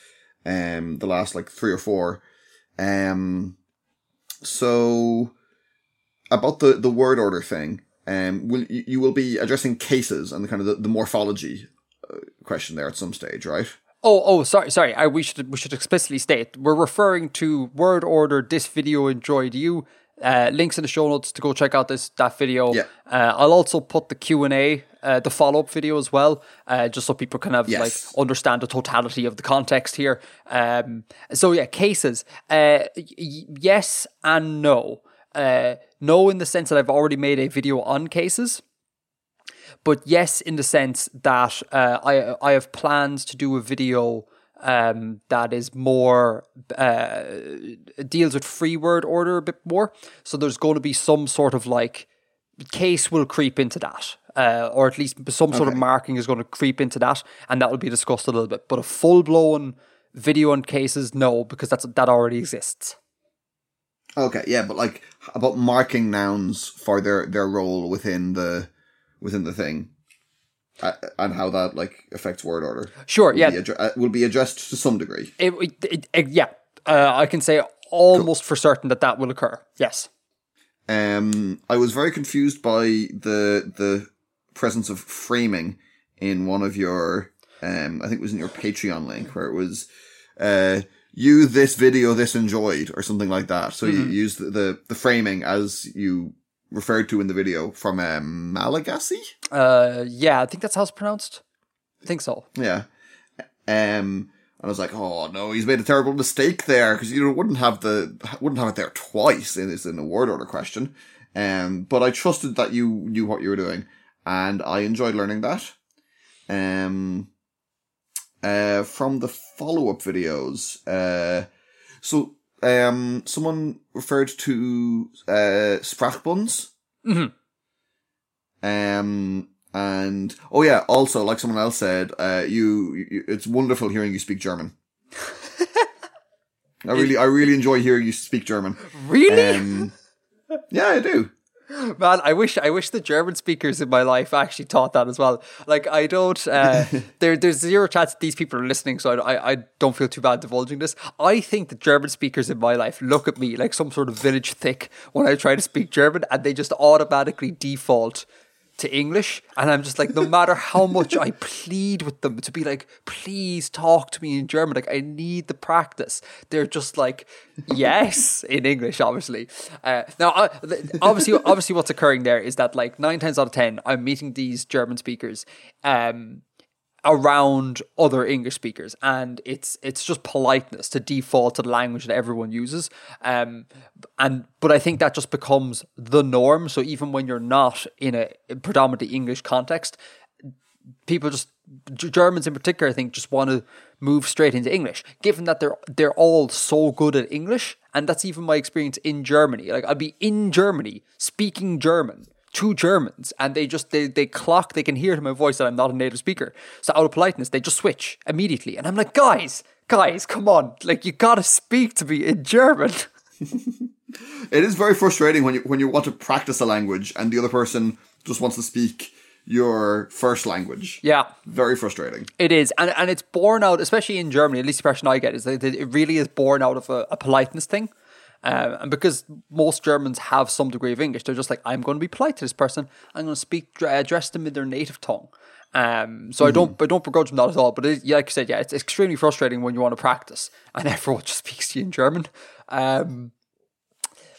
um, the last like three or four, um, so about the the word order thing, um, will you, you will be addressing cases and the kind of the, the morphology uh, question there at some stage, right? Oh, oh, sorry, sorry. I, we should we should explicitly state we're referring to word order. This video enjoyed you. Uh, links in the show notes to go check out this that video. Yeah. Uh, I'll also put the Q and A, uh, the follow up video as well, uh, just so people can have yes. like understand the totality of the context here. Um, so yeah, cases. Uh, y- yes and no. Uh, no, in the sense that I've already made a video on cases but yes, in the sense that uh, I I have plans to do a video um, that is more uh, deals with free word order a bit more. So there's going to be some sort of like case will creep into that. Uh, or at least some sort okay. of marking is going to creep into that, and that will be discussed a little bit. But a full blown video on cases, no, because that's that already exists. Okay, yeah, but like about marking nouns for their their role within the within the thing uh, and how that like affects word order. Sure, will yeah, be uh, will be addressed to some degree. It, it, it, yeah, uh, I can say almost cool. for certain that that will occur. Yes. Um, I was very confused by the the presence of framing in one of your, um, I think it was in your Patreon link where it was, uh, you this video this enjoyed or something like that. So mm-hmm. you use the, the the framing as you referred to in the video from um, Malagasy. Uh, yeah, I think that's how it's pronounced. I think so. Yeah. Um, and I was like, oh no, he's made a terrible mistake there because you wouldn't have the wouldn't have it there twice in this in a word order question. Um, but I trusted that you knew what you were doing, and I enjoyed learning that. Um, uh, from the follow up videos, uh, so um, someone referred to uh. Mm-hmm. Um, and oh yeah, also like someone else said, uh, you, you it's wonderful hearing you speak German. I really, I really enjoy hearing you speak German. Really? Um, yeah, I do. Man, I wish I wish the German speakers in my life actually taught that as well. Like I don't, uh, there there's zero chance that these people are listening, so I, I don't feel too bad divulging this. I think the German speakers in my life look at me like some sort of village thick when I try to speak German, and they just automatically default to English. And I'm just like, no matter how much I plead with them to be like, please talk to me in German, like I need the practice. They're just like, yes, in English, obviously. Uh, now, uh, obviously, obviously, what's occurring there is that like nine times out of ten, I'm meeting these German speakers. Um, around other English speakers, and it's it's just politeness to default to the language that everyone uses. Um, and but I think that just becomes the norm. So even when you're not in a predominantly English context, people just Germans in particular, I think, just want to move straight into English, given that they're they're all so good at English, and that's even my experience in Germany. Like I'd be in Germany speaking German two Germans and they just they, they clock they can hear to my voice that I'm not a native speaker. So out of politeness, they just switch immediately. And I'm like, guys, guys, come on. Like you gotta speak to me in German. it is very frustrating when you when you want to practice a language and the other person just wants to speak your first language. Yeah. Very frustrating. It is. And and it's born out, especially in Germany, at least the impression I get is that it really is born out of a, a politeness thing. Um, and because most Germans have some degree of English, they're just like, I'm going to be polite to this person. I'm going to speak, address them in their native tongue. Um, so mm-hmm. I don't, I don't begrudge them that at all. But it, like I said, yeah, it's extremely frustrating when you want to practice and everyone just speaks to you in German. Um,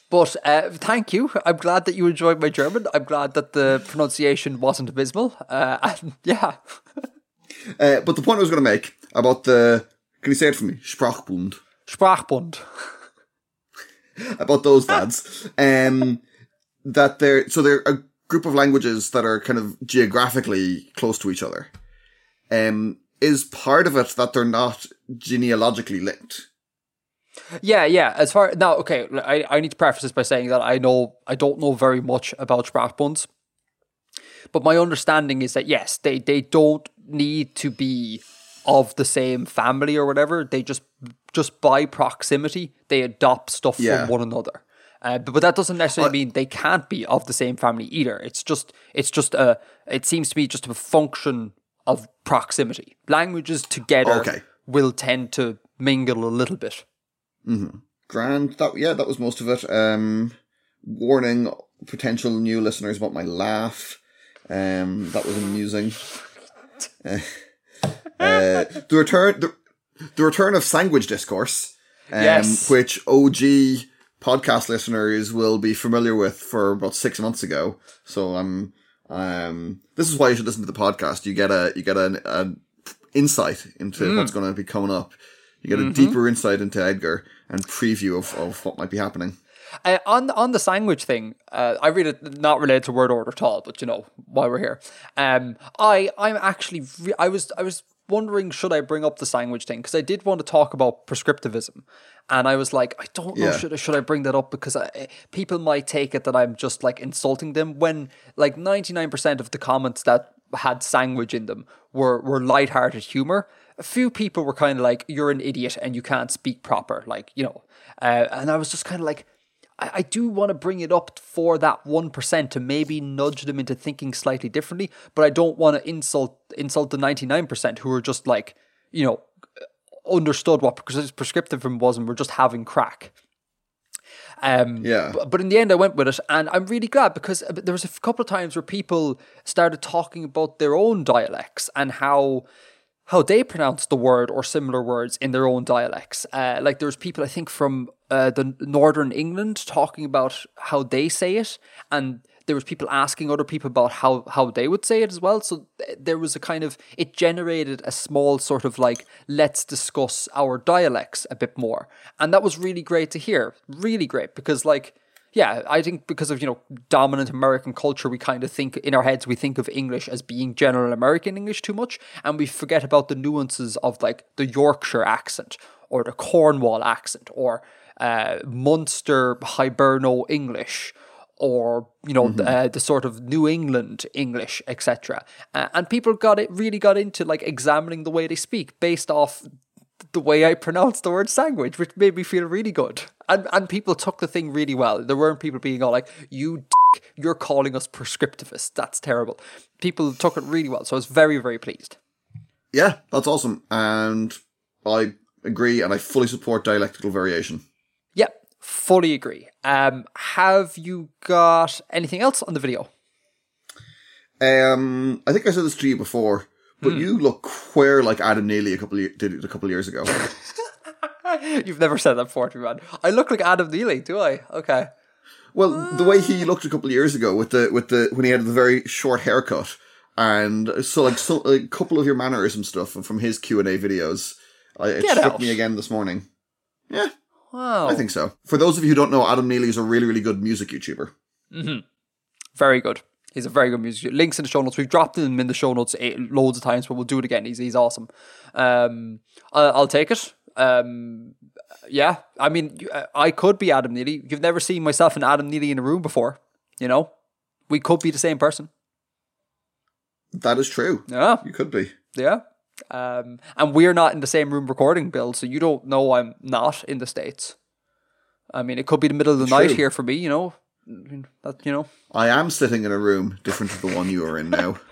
but uh, thank you. I'm glad that you enjoyed my German. I'm glad that the pronunciation wasn't abysmal. Uh, and yeah. uh, but the point I was going to make about the, can you say it for me? Sprachbund. Sprachbund. about those lads. Um, that they're so they're a group of languages that are kind of geographically close to each other. Um, is part of it that they're not genealogically linked. Yeah, yeah. As far now, okay, I, I need to preface this by saying that I know I don't know very much about Sprachbunds, but my understanding is that yes, they they don't need to be of the same family or whatever. They just just by proximity they adopt stuff yeah. from one another. Uh, but, but, that doesn't necessarily mean they can't be of the same family either. It's just it's just a it seems to be just a function of proximity. Languages together okay. will tend to mingle a little bit. Mm-hmm. Grand. That yeah, that was most of it. Um, warning potential new listeners about my laugh. Um, that was amusing. Uh, uh, the return, the, the return of Sandwich Discourse, um, yes. which OG podcast listeners will be familiar with for about six months ago. So I'm, um, this is why you should listen to the podcast. You get a, you get an, an insight into mm. what's going to be coming up. You get a mm-hmm. deeper insight into Edgar and preview of, of what might be happening. Uh, on on the sandwich thing, uh, I it not related to word order at all, but you know why we're here. Um, I I'm actually re- I was I was wondering should I bring up the sandwich thing because I did want to talk about prescriptivism, and I was like, I don't know yeah. should I, should I bring that up because I, people might take it that I'm just like insulting them when like ninety nine percent of the comments that had sandwich in them were were light-hearted humor. A few people were kind of like, "You're an idiot and you can't speak proper," like you know, uh, and I was just kind of like, I, I do want to bring it up for that 1% to maybe nudge them into thinking slightly differently, but I don't want to insult insult the 99% who are just like, you know, understood what prescriptivism was and were just having crack. Um, yeah. But, but, in the end, I went with it, and I'm really glad because uh, there was a couple of times where people started talking about their own dialects and how how they pronounce the word or similar words in their own dialects. Uh, like there's people I think from uh, the northern England talking about how they say it, and there was people asking other people about how how they would say it as well. So th- there was a kind of it generated a small sort of like let's discuss our dialects a bit more, and that was really great to hear. Really great because like yeah, I think because of, you know, dominant American culture, we kind of think in our heads, we think of English as being general American English too much. And we forget about the nuances of like the Yorkshire accent or the Cornwall accent or uh, Munster Hiberno English or you know mm-hmm. uh, the sort of New England English, etc. Uh, and people got it really got into like examining the way they speak based off the way I pronounced the word sandwich, which made me feel really good. And and people took the thing really well. There weren't people being all like, "You," dick, you're calling us prescriptivists. That's terrible. People took it really well, so I was very, very pleased. Yeah, that's awesome. And I agree and I fully support dialectical variation. Yep, fully agree. Um, have you got anything else on the video? Um, I think I said this to you before, but hmm. you look queer like Adam Neely a couple of, did it a couple of years ago. You've never said that before to me, man. I look like Adam Neely, do I? Okay. well, the way he ah. looked a couple of years ago with the with the when he had the very short haircut, and so like so, a couple of your mannerism stuff from his Q and A videos, I, it Get struck out. me again this morning. Yeah, Wow. I think so. For those of you who don't know, Adam Neely is a really really good music YouTuber. Mm-hmm. Very good. He's a very good musician. Links in the show notes. We've dropped him in the show notes loads of times, but we'll do it again. He's he's awesome. Um, I'll, I'll take it. Um, yeah, I mean, uh, I could be Adam Neely. You've never seen myself and Adam Neely in a room before. You know, we could be the same person. That is true. Yeah, You could be. yeah. Um, and we're not in the same room recording, Bill. So you don't know I'm not in the states. I mean, it could be the middle of the night here for me. You know, I mean, that you know. I am sitting in a room different to the one you are in now.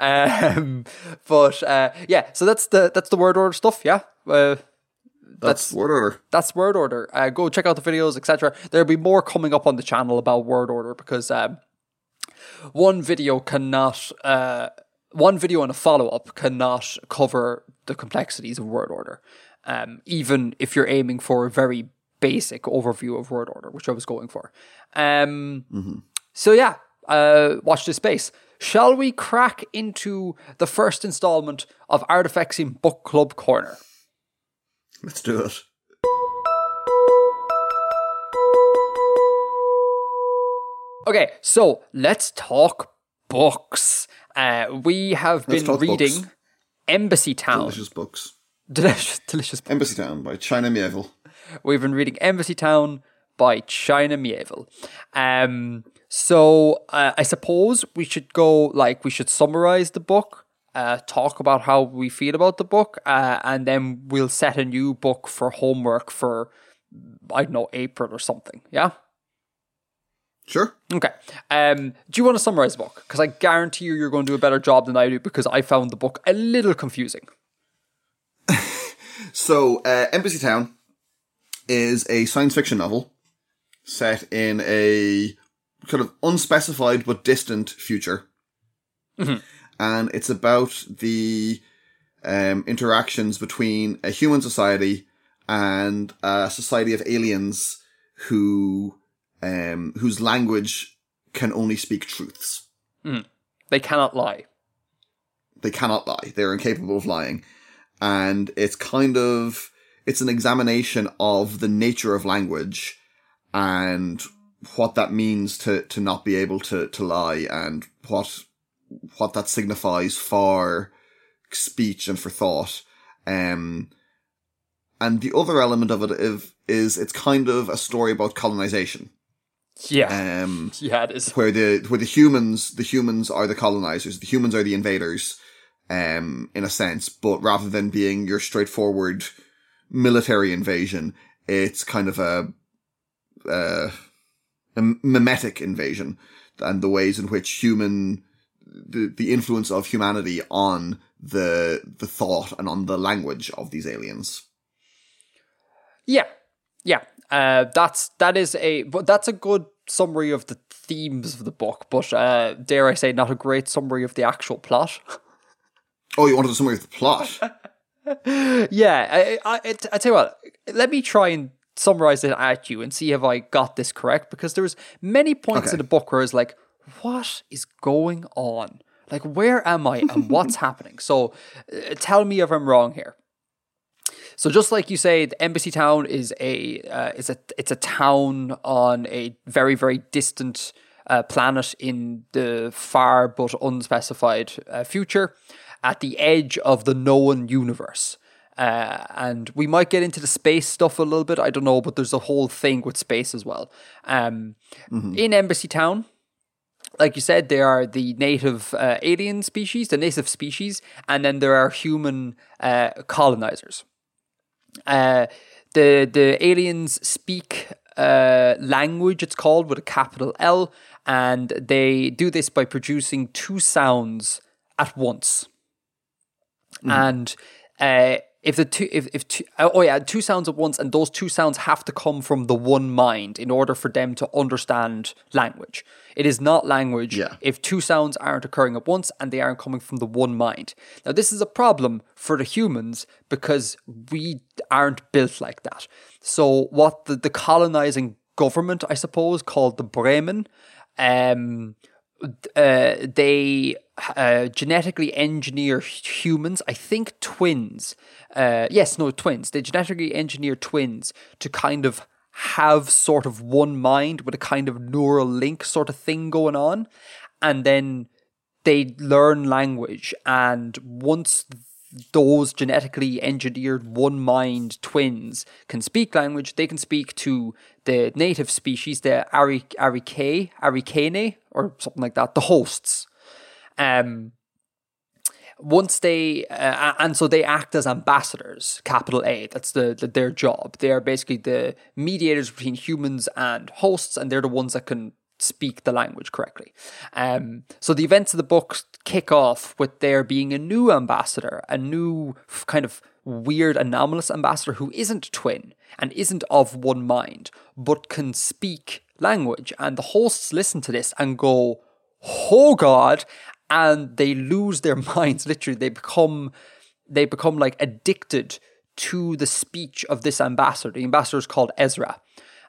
Um, but uh, yeah, so that's the that's the word order stuff. Yeah, uh, That's word order. that's word order. Uh, go check out the videos, etc. There'll be more coming up on the channel about word order because um, one video cannot, uh, one video and a follow up cannot cover the complexities of word order. Um, even if you're aiming for a very basic overview of word order, which I was going for. Um, So yeah, uh, watch this space. Shall we crack into the first installment of Artifexian Book Club Corner? Let's do it. Okay, so let's talk books. Uh, we have Let's been reading books. Embassy Town. Delicious books. Delicious, delicious. book. Embassy Town by China Mieville. We've been reading Embassy Town by China Mieville. Um, so uh, I suppose we should go like we should summarize the book, uh, talk about how we feel about the book, uh, and then we'll set a new book for homework for I don't know April or something. Yeah. Sure. Okay. Um, do you want to summarize the book? Because I guarantee you, you're going to do a better job than I do because I found the book a little confusing. So, uh, Embassy Town is a science fiction novel set in a kind of unspecified but distant future. And it's about the um, interactions between a human society and a society of aliens who um, whose language can only speak truths. They cannot lie. they cannot lie. They're incapable of lying. And it's kind of, it's an examination of the nature of language and what that means to, to not be able to, to lie and what, what that signifies for speech and for thought. Um, and the other element of it is, is it's kind of a story about colonization. Yeah. Um, yeah, it is. where the where the humans the humans are the colonizers, the humans are the invaders, um, in a sense. But rather than being your straightforward military invasion, it's kind of a uh, a mimetic invasion, and the ways in which human the the influence of humanity on the the thought and on the language of these aliens. Yeah. Yeah. Uh, that's that is a but that's a good summary of the themes of the book, but uh, dare I say, not a great summary of the actual plot. Oh, you wanted a summary of the plot? yeah, I, I, I, tell you what, let me try and summarize it at you and see if I got this correct because there was many points Okay. in the book where I was like, what is going on? Like, where am I and what's happening? So, uh, tell me if I'm wrong here. So, just like you say, the Embassy Town is a uh, is a it's a town on a very very distant uh, planet in the far but unspecified uh, future, at the edge of the known universe. Uh, and we might get into the space stuff a little bit. I don't know, but there's a whole thing with space as well. Um, In Embassy Town, like you said, there are the native uh, alien species, the native species, and then there are human uh, colonizers. Uh, the the aliens speak uh, language, it's called, with a capital L. And they do this by producing two sounds at once. And uh, if the two, if, if two, oh yeah, two sounds at once, and those two sounds have to come from the one mind in order for them to understand language. It is not language Yeah. if two sounds aren't occurring at once and they aren't coming from the one mind. Now, this is a problem for the humans because we aren't built like that. So, what the, the colonizing government, I suppose, called the Bremen, um, uh, they uh, genetically engineer humans, I think twins. Uh, yes, no, twins. They genetically engineer twins to kind of have sort of one mind with a kind of neural link sort of thing going on. And then they learn language. And once those genetically engineered one mind twins can speak language, they can speak to the native species, the Ari, Arikane, or something like that, the hosts. Um, once they uh, and so they act as ambassadors capital a that's the, the their job they are basically the mediators between humans and hosts and they're the ones that can speak the language correctly um so the events of the book kick off with there being a new ambassador a new kind of weird anomalous ambassador who isn't twin and isn't of one mind but can speak language and the hosts listen to this and go oh god and they lose their minds literally. They become they become like addicted to the speech of this ambassador. The ambassador is called ezra.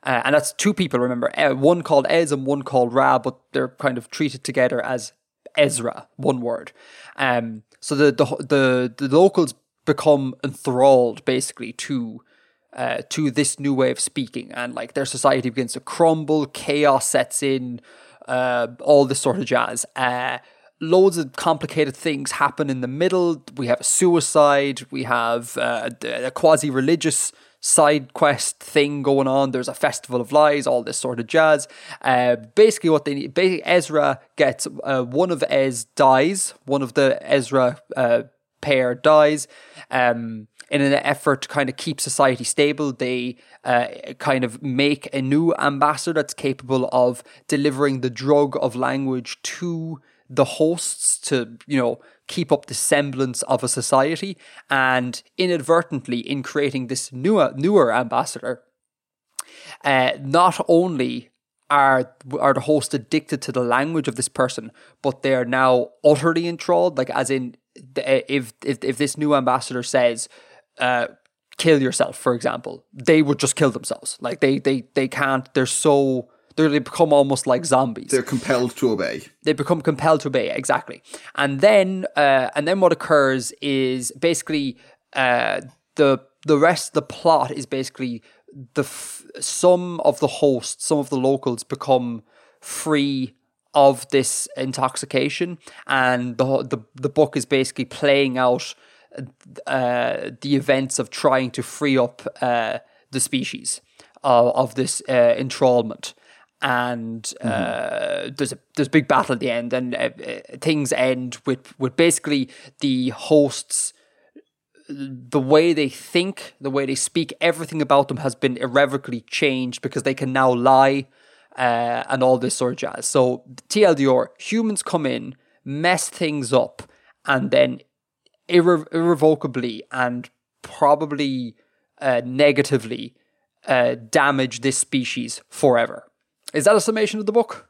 Uh, and that's two people remember. Uh, one called ez and one called ra but they're kind of treated together as ezra one word. Um so the the the, the locals become enthralled basically to uh, to this new way of speaking, and like their society begins to crumble, chaos sets in, uh, all this sort of jazz. Uh, loads of complicated things happen in the middle. We have a suicide. We have uh, a quasi religious side quest thing going on. There's a festival of lies, all this sort of jazz. Uh, basically, what they need, basically, Ezra gets uh, one of Ez dies. One of the Ezra uh, pair dies. Um, in an effort to kind of keep society stable, they uh, kind of make a new ambassador that's capable of delivering the drug of language to the hosts to, you know, keep up the semblance of a society. And inadvertently, in creating this newer, newer ambassador, uh, not only are are the hosts addicted to the language of this person, but they are now utterly enthralled. Like, as in, if if if this new ambassador says, uh, "Kill yourself," for example, they would just kill themselves. Like they they they can't. They're so they're, they become almost like zombies They're compelled to obey. they become compelled to obey exactly and then uh, and then what occurs is basically uh, the the rest of the plot is basically the f- some of the hosts some of the locals become free of this intoxication and the the, the book is basically playing out uh, the events of trying to free up uh, the species of, of this uh, enthrallment and uh, there's a there's a big battle at the end, and uh, uh, things end with with basically the hosts. The way they think, the way they speak, everything about them has been irrevocably changed because they can now lie uh, and all this sort of jazz. So TLDR, humans come in, mess things up, and then irre- irrevocably and probably uh, negatively uh, damage this species forever. Is that a summation of the book?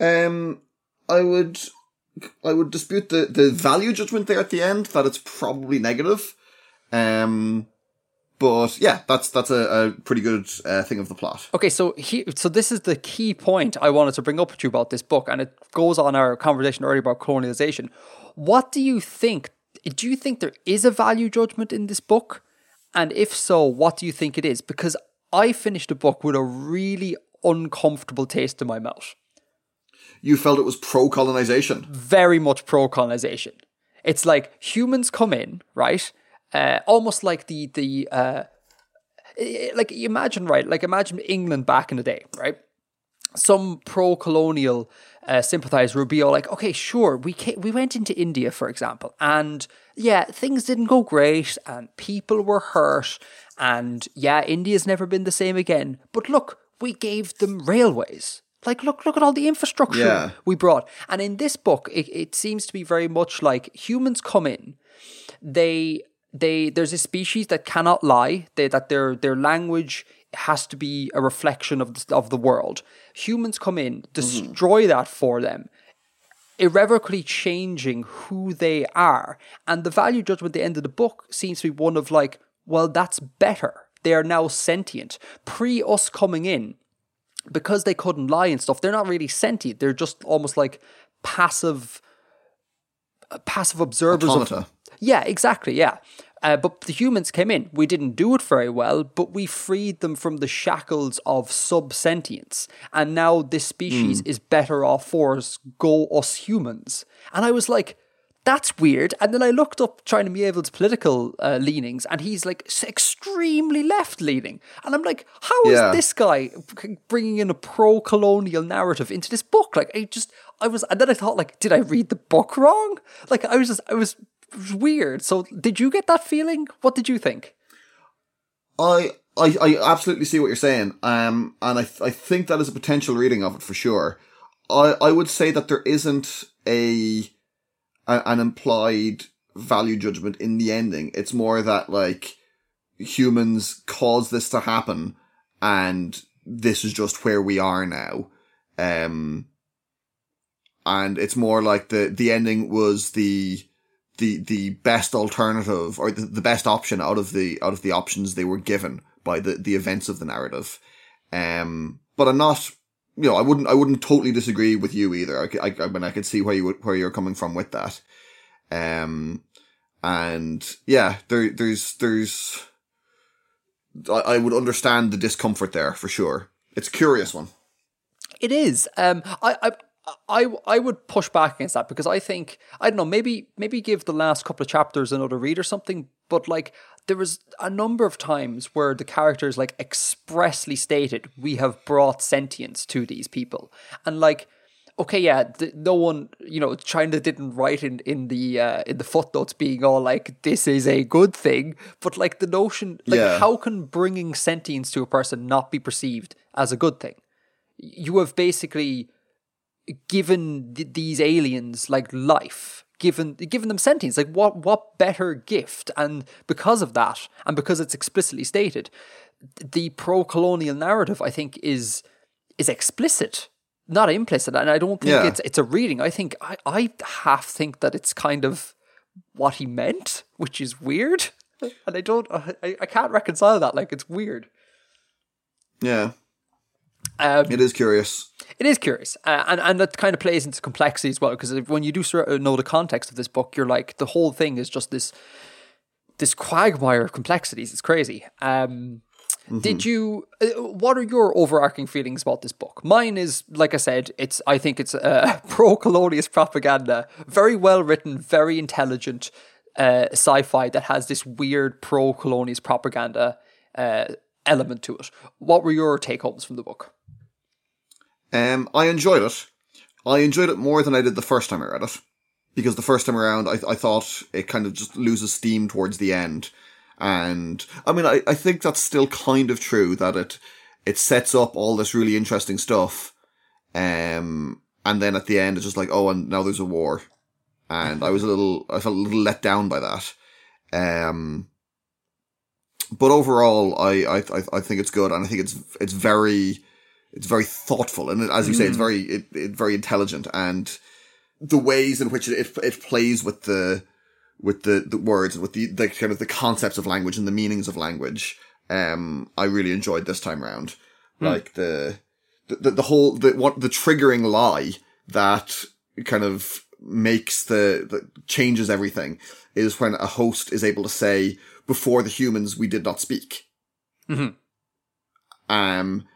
Um, I would, I would dispute the, the value judgment there at the end that it's probably negative. Um, but yeah, that's that's a, a pretty good uh, thing of the plot. Okay, so he, so this is the key point I wanted to bring up with you about this book, and it goes on our conversation earlier about colonialization. What do you think? Do you think there is a value judgment in this book? And if so, what do you think it is? Because I finished the book with a really uncomfortable taste in my mouth. You felt it was pro colonization. very much pro colonization. It's like humans come in, right? Uh, almost like the the uh, like imagine right, like imagine England back in the day, right? some pro-colonial uh, sympathizer would be all like, okay, sure, we ca- we went into India, for example, and yeah, things didn't go great, and people were hurt, and yeah, India's never been the same again. But look, we gave them railways. Like, look, look at all the infrastructure Yeah. we brought. And in this book, it, it seems to be very much like humans come in, they they there's a species that cannot lie. They, that their their language has to be a reflection of the, of the world. Humans come in, destroy that for them, irrevocably changing who they are. And the value judgment at the end of the book seems to be one of like, well, that's better. They are now sentient. Pre us coming in, because they couldn't lie and stuff, they're not really sentient. They're just almost like passive, uh, passive observers. Of, Automata. Yeah, exactly. Yeah. Uh, but the humans came in. We didn't do it very well, but we freed them from the shackles of subsentience. And now this species is better off for us, go us humans. And I was like, that's weird. And then I looked up trying China Mieville's political uh, leanings, and he's like extremely left leaning. And I'm like, how is Yeah. this guy bringing in a pro colonial narrative into this book? Like, I just, I was, and then I thought, like, did I read the book wrong? Like, I was just, I was weird. So, did you get that feeling? What did you think? I, I, I absolutely see what you're saying. Um, and I, I think that is a potential reading of it for sure. I, I would say that there isn't a, a an implied value judgment in the ending. It's more that like humans caused this to happen, and this is just where we are now. Um, and it's more like the the ending was the the the best alternative or the, the best option out of the out of the options they were given by the the events of the narrative. Um, but I'm not, you know, I wouldn't I wouldn't totally disagree with you either. I mean, I could see where you where you're coming from with that. Um, and yeah, there there's there's I, I would understand the discomfort there for sure. It's a curious one. It is. Um, I, I, I, I would push back against that because I think I don't know. Maybe, maybe give the last couple of chapters another read or something. But like, there was a number of times where the characters like expressly stated, "We have brought sentience to these people," and like. Okay, yeah, th- no one, you know, China didn't write in in the uh, in the footnotes being all like this is a good thing, but like the notion, like Yeah. how can bringing sentience to a person not be perceived as a good thing? you have basically given th- these aliens like life given given them sentience like what what better gift? And because of that and because it's explicitly stated th- the pro-colonial narrative i think is is explicit not implicit. And i don't think Yeah. it's it's a reading. I think i i half think that it's kind of what he meant which is weird. And i don't i, I can't reconcile that. Like it's weird. Yeah, um it is curious. It is curious, uh, and and that kind of plays into complexity as well. Because when you do sort of know the context of this book, you're like the whole thing is just this this quagmire of complexities. It's crazy. Um, Did you? Uh, what are your overarching feelings about this book? Mine is, like I said, it's. I think it's uh, pro-colonialist propaganda, very well written, very intelligent uh, sci-fi that has this weird pro-colonialist propaganda uh, element to it. What were your take homes from the book? Um, I enjoyed it. I enjoyed it more than I did the first time I read it. Because the first time around, I, I thought it kind of just loses steam towards the end. And, I mean, I, I think that's still kind of true, that it, it sets up all this really interesting stuff. Um, and then at the end, it's just like, oh, and now there's a war. And I was a little, I felt a little let down by that. Um, but overall, I, I, I think it's good, and I think it's, it's very, it's very thoughtful, and as you say, it's very, it, it very intelligent, and the ways in which it, it, plays with the, with the, the words and with the, the kind of the concepts of language and the meanings of language, um, I really enjoyed this time round. Like the, the, the, whole, the, what, the triggering lie that kind of makes the, that changes everything is when a host is able to say, before the humans, we did not speak. Mhm. Um,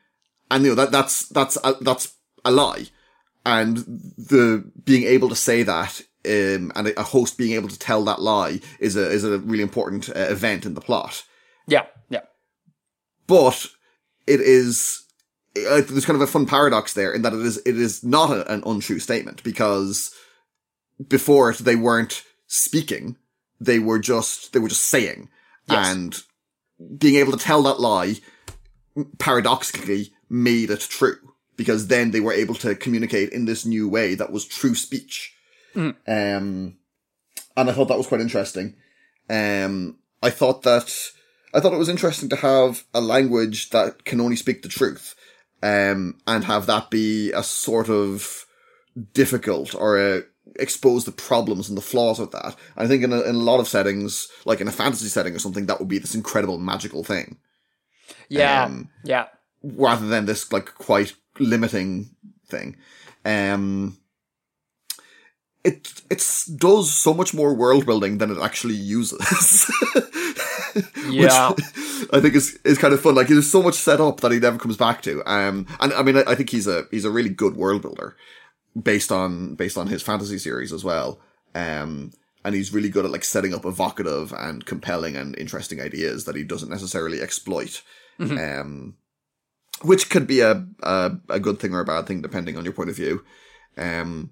and you know, that, that's, that's, a, that's a lie. And the, being able to say that, um, and a host being able to tell that lie is a, is a really important uh, event in the plot Yeah, yeah. but it is uh, there's kind of a fun paradox there in that it is it is not a, an untrue statement because before it they weren't speaking they were just they were just saying Yes. and being able to tell that lie paradoxically made it true because then they were able to communicate in this new way that was true speech. Um and i thought that was quite interesting. Um i thought that i thought it was interesting to have a language that can only speak the truth um and have that be a sort of difficult or uh, expose the problems and the flaws of that. I think in a, in a lot of settings, like in a fantasy setting or something, that would be this incredible magical thing, Yeah, Um, yeah, rather than this like quite limiting thing. Um, it it's does so much more world building than it actually uses. Yeah. Which I think is is kind of fun. Like there's so much set up that he never comes back to. Um, and I mean, I, I think he's a he's a really good world builder based on based on his fantasy series as well. Um, and he's really good at like setting up evocative and compelling and interesting ideas that he doesn't necessarily exploit. Um, which could be a, a a good thing or a bad thing depending on your point of view. Um,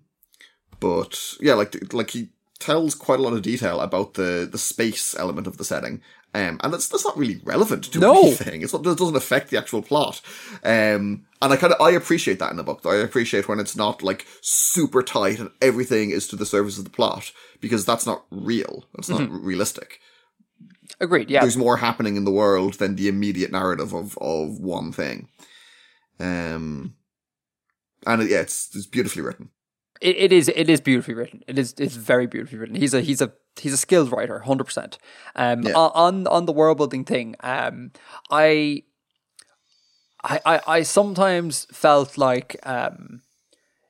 but yeah, like like he tells quite a lot of detail about the the space element of the setting. Um, and that's that's not really relevant to No. anything. It's not, it doesn't affect the actual plot. Um, and I kind of I appreciate that in the book. Though. I appreciate when it's not like super tight and everything is to the surface of the plot because that's not real. That's not realistic. Agreed. Yeah, There's more happening in the world than the immediate narrative of of one thing. Um, and it, yeah, it's it's beautifully written. it, it is it is beautifully written. It is it's very beautifully written. He's a he's a he's a skilled writer, hundred percent. Um, Yeah. on on the world building thing, um, I, I I I sometimes felt like um,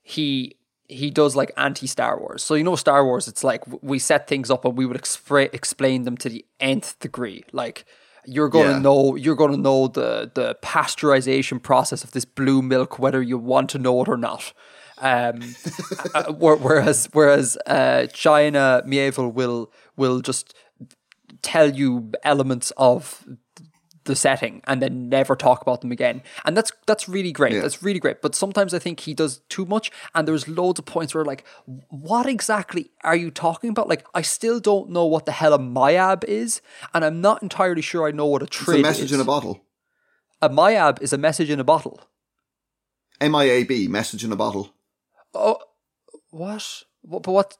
he he does like anti Star Wars. So you know Star Wars, it's like we set things up and we would expra- explain them to the nth degree, like. You're gonna Yeah. know. You're gonna know the the pasteurization process of this blue milk, whether you want to know it or not. Um, uh, whereas whereas uh, China Mieville will will just tell you elements of the setting and then never talk about them again. And that's that's really great. Yeah. That's really great. But sometimes I think he does too much and there's loads of points where like what exactly are you talking about? Like I still don't know what the hell a miab is and I'm not entirely sure I know what a It's a message is. in a bottle. a miab is a message in a bottle. M I A B, message in a bottle. Oh, what? What? But what?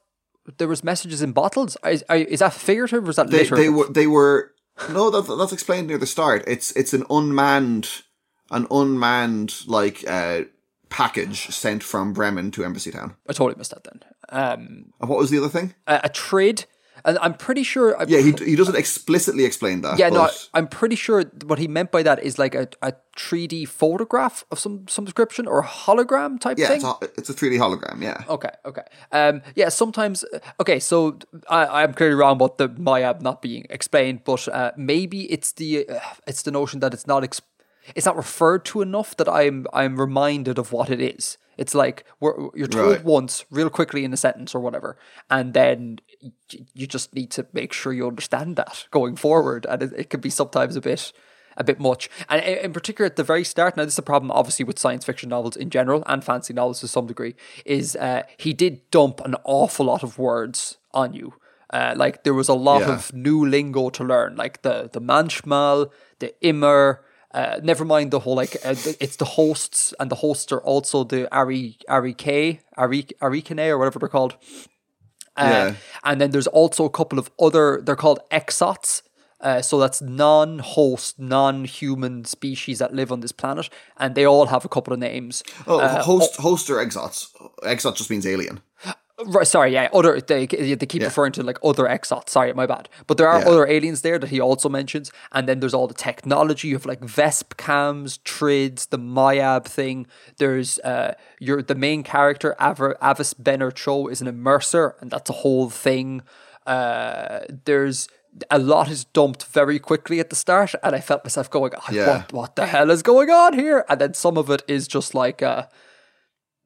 There was messages in bottles. Is, is that figurative or is that They literal? they were they were no that that's explained near the start. It's it's an unmanned an unmanned like uh package sent from Bremen to Embassy Town. I totally missed that then. Um, And what was the other thing? a, a trade, and I'm pretty sure. I'm Yeah, he he doesn't explicitly explain that. yeah, no, I, I'm pretty sure what he meant by that is like a, a 3D photograph of some some description or a hologram type yeah, thing. it's a, it's a 3D hologram. Yeah, Okay, okay. Um, yeah, sometimes. Okay, so I, I'm clearly wrong about the miab not being explained, but uh, maybe it's the uh, it's the notion that it's not it's not referred to enough that I'm I'm reminded of what it is. It's like we're, you're told Right. once, real quickly in a sentence or whatever, and then you just need to make sure you understand that going forward, and it, it can be sometimes a bit a bit much. And in particular, at the very start, now this is a problem obviously with science fiction novels in general and fantasy novels to some degree, is uh, he did dump an awful lot of words on you. Uh, like there was a lot Yeah. of new lingo to learn, like the the manchmal, the immer. Uh, never mind the whole like uh, it's the hosts and the hosts are also the Ari Ari K Ari Arikane or whatever they're called. Uh, Yeah. And then there's also a couple of other, they're called exots. Uh, so that's non host, non human species that live on this planet. And they all have a couple of names. Oh, host host or exots. Exot just means alien. Right, sorry, yeah, other they they keep referring to like other exots. Sorry, my bad. But there are Yeah. other aliens there that he also mentions, and then there's all the technology. You have like Vesp cams, trids, the miab thing. There's uh, your the main character Av- Avice Benner Cho is an immerser, and that's a whole thing. Uh, there's a lot is dumped very quickly at the start, and I felt myself going, "Ah, Yeah. "What what the hell is going on here?" And then some of it is just like. Uh,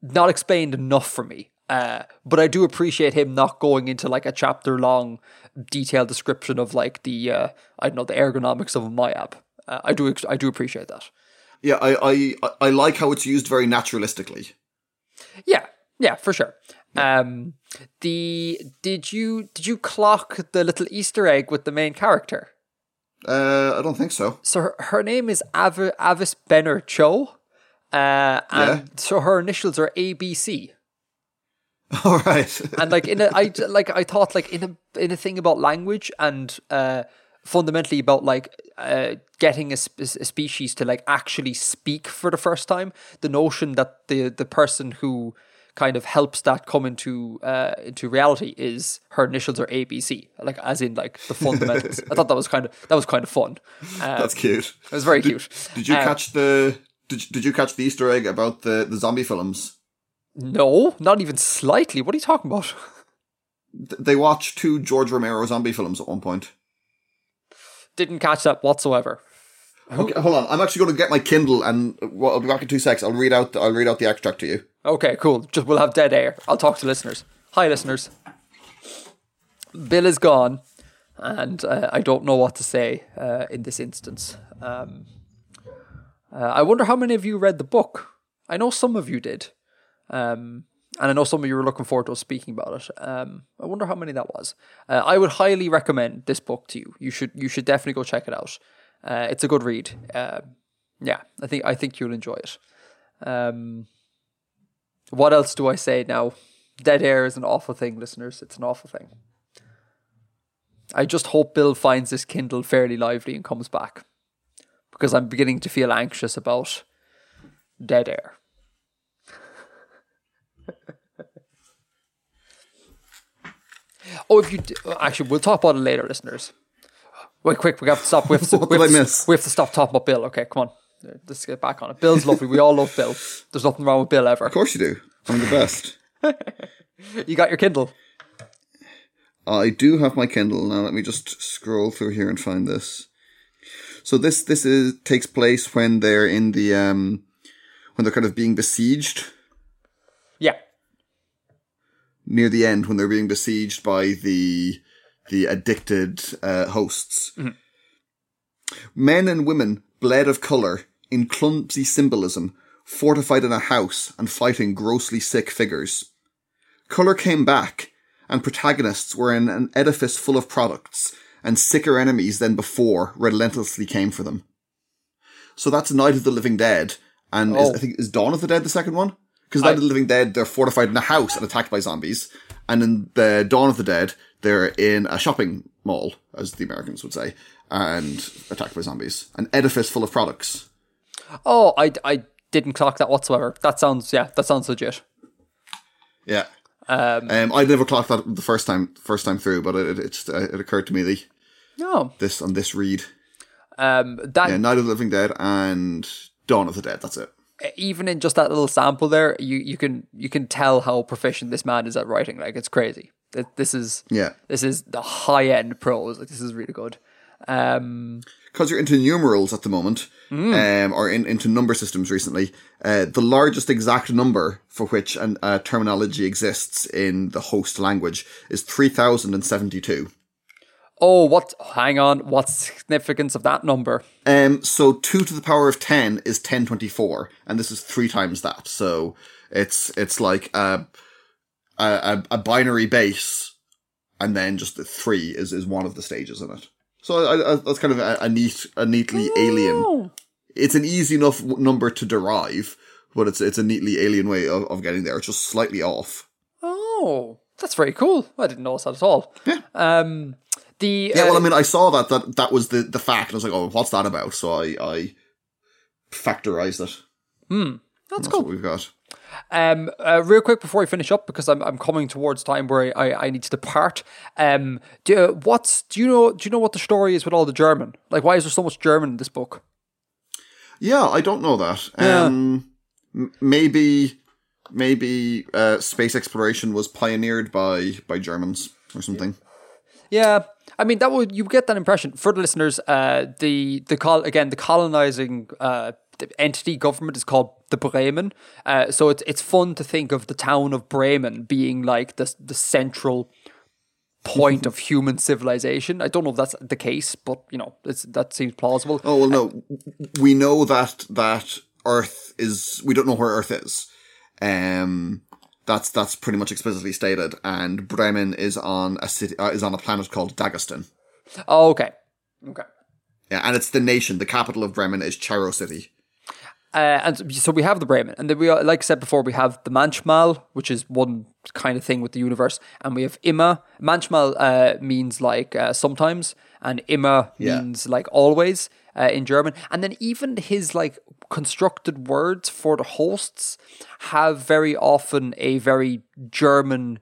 not explained enough for me. Uh, but I do appreciate him not going into like a chapter long detailed description of like the uh, I don't know the ergonomics of a miab. Uh, I do I do appreciate that. Yeah, I, I I like how it's used very naturalistically. Yeah, yeah, for sure. Um, the did you did you clock the little Easter egg with the main character? Uh, I don't think so. So her, her name is Av- Avice Benner Cho, uh, and Yeah. so her initials are ABC. All right. and like in a I like I thought like in a in a thing about language and uh fundamentally about like uh getting a, sp- a species to like actually speak for the first time the notion that the the person who kind of helps that come into uh into reality is her initials are abc like as in like the fundamentals i thought that was kind of that was kind of fun uh, That's cute. it was very cute Did you Um, catch the did, did you catch the Easter egg about the, the zombie films? No not even slightly what are you talking about They watched two George Romero zombie films at one point. didn't catch that whatsoever Okay, hold on. I'm actually going to get my Kindle and well, I'll be back in two seconds. I'll read out. I'll read out the extract to you. Okay, cool. Just we'll have dead air. I'll talk to listeners. Hi, listeners. Bill is gone, and uh, I don't know what to say uh, in this instance. Um, uh, I wonder how many of you read the book. I know some of you did, um, and I know some of you were looking forward to us speaking about it. Um, I wonder how many that was. Uh, I would highly recommend this book to you. You should you should definitely go check it out. Uh, it's a good read. Uh, yeah, I think I think you'll enjoy it. Um, what else do I say now? Dead air is an awful thing, listeners. It's an awful thing. I just hope Bill finds this Kindle fairly lively and comes back. Because I'm beginning to feel anxious about dead air. Oh, if you d- actually, we'll talk about it later, listeners. Wait, quick, we have to stop. We have to, What we have I to- miss? We have to stop talking about Bill. Okay, come on. Let's get back on it. Bill's lovely. We all love Bill. There's nothing wrong with Bill ever. Of course you do. I'm the best. You got your Kindle. I do have my Kindle now. Let me just scroll through here and find this. So this this is takes place when they're in the um when they're kind of being besieged. Near the end when they're being besieged by the the addicted uh, hosts. Men and women bled of color in clumsy symbolism, fortified in a house and fighting grossly sick figures. Color came back, and protagonists were in an edifice full of products, and sicker enemies than before relentlessly came for them. So that's Night of the Living Dead, and is, Oh. I think is Dawn of the Dead the second one? Because Night of the Living Dead, they're fortified in a house and attacked by zombies, and in the Dawn of the Dead, they're in a shopping mall, as the Americans would say, and attacked by zombies. An edifice full of products. Oh, I, I didn't clock that whatsoever. That sounds yeah, that sounds legit. Yeah. Um, Um, I never clocked that the first time, first time through, but it it, it, uh, it occurred to me the no, this on this read. um, that Yeah, Night of the Living Dead and Dawn of the Dead. That's it. Even in just that little sample there, you you can you can tell how proficient this man is at writing. Like it's crazy. This is Yeah, this is the high end prose. Like this is really good. Um, because you're into numerals at the moment, um, or in, into number systems recently. Uh, the largest exact number for which an uh, terminology exists in the host language is three thousand and seventy-two. Oh, what? Hang on. What's significance of that number? Um, so two to the power of ten is ten twenty-four, and this is three times that. So it's it's like a a, a, binary base, and then just the three is is one of the stages in it. So I, I, that's kind of a, a neat a neatly alien. Oh, It's an easy enough number to derive, but it's it's a neatly alien way of, of getting there. It's just slightly off. oh, that's very cool. I didn't notice that at all. Yeah. Um, the Yeah, uh, well, I mean, I saw that that that was the the fact, and I was like, oh, what's that about? So I I factorized it. that's That's cool. what we've got. Um, uh, real quick before I finish up, because I'm I'm coming towards time where I, I, I need to depart. Um, do uh, what's do you know do you know what the story is with all the German? Like, why is there so much German in this book? Yeah, I don't know that. Yeah. Um, m- maybe, maybe uh, space exploration was pioneered by by Germans or something. Yeah, I mean that would you get that impression for the listeners. Uh, the the col again the colonizing uh entity government is called the Bremen. Uh, so it's it's fun to think of the town of Bremen being like the the central point of human civilization. I don't know if that's the case, but you know, that seems plausible. Oh well, no, we know that that Earth is. We don't know where Earth is. Um, that's that's pretty much explicitly stated. And Bremen is on a city uh, is on a planet called Dagestan. Oh, okay, okay. Yeah, and it's the nation. The capital of Bremen is Charo City. Uh, and so we have the Bremen, and then we, like I said before, we have the Manchmal, which is one kind of thing with the universe, and we have Immer. Manchmal uh, means like uh, sometimes, and Immer Yeah. means like always uh, in German. And then even his like constructed words for the hosts have very often a very German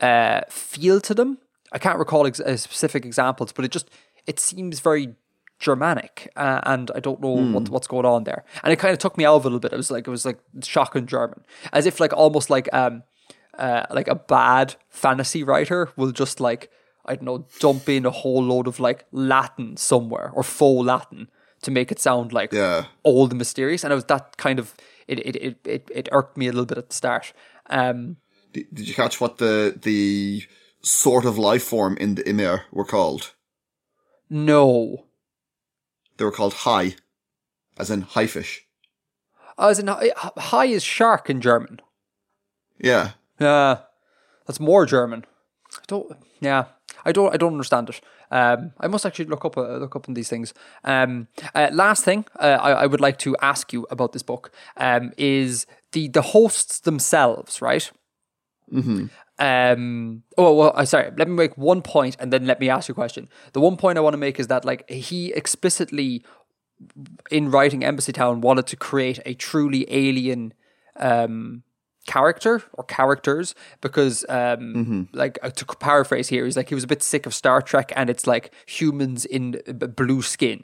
uh, feel to them. I can't recall ex- uh, specific examples, but it just it seems very Germanic, uh, and I don't know what, what's going on there. And it kind of took me out of a little bit. It was like it was like shock shocking German, as if like almost like um uh like a bad fantasy writer will just like I don't know dump in a whole load of like Latin somewhere or faux Latin to make it sound like Yeah. old and mysterious. And it was that kind of it it it it, it irked me a little bit at the start. Um, Did, did you catch what the the sort of life form in the immer were called? no. They were called Hai, as in high fish. As in, hi hi is shark in German. Yeah. Yeah, that's more German. I don't. Yeah, I don't. I don't understand it. Um, I must actually look up uh, look up on these things. Um, uh, last thing uh, I, I would like to ask you about this book um, is the the hosts themselves, right? Mm-hmm. Um, oh well, uh, sorry. Let me make one point, and then let me ask you a question. The one point I want to make is that like he explicitly, in writing Embassy Town, wanted to create a truly alien um, character or characters because, um, like uh, to paraphrase here, he's like he was a bit sick of Star Trek, and it's like humans in b- blue skin.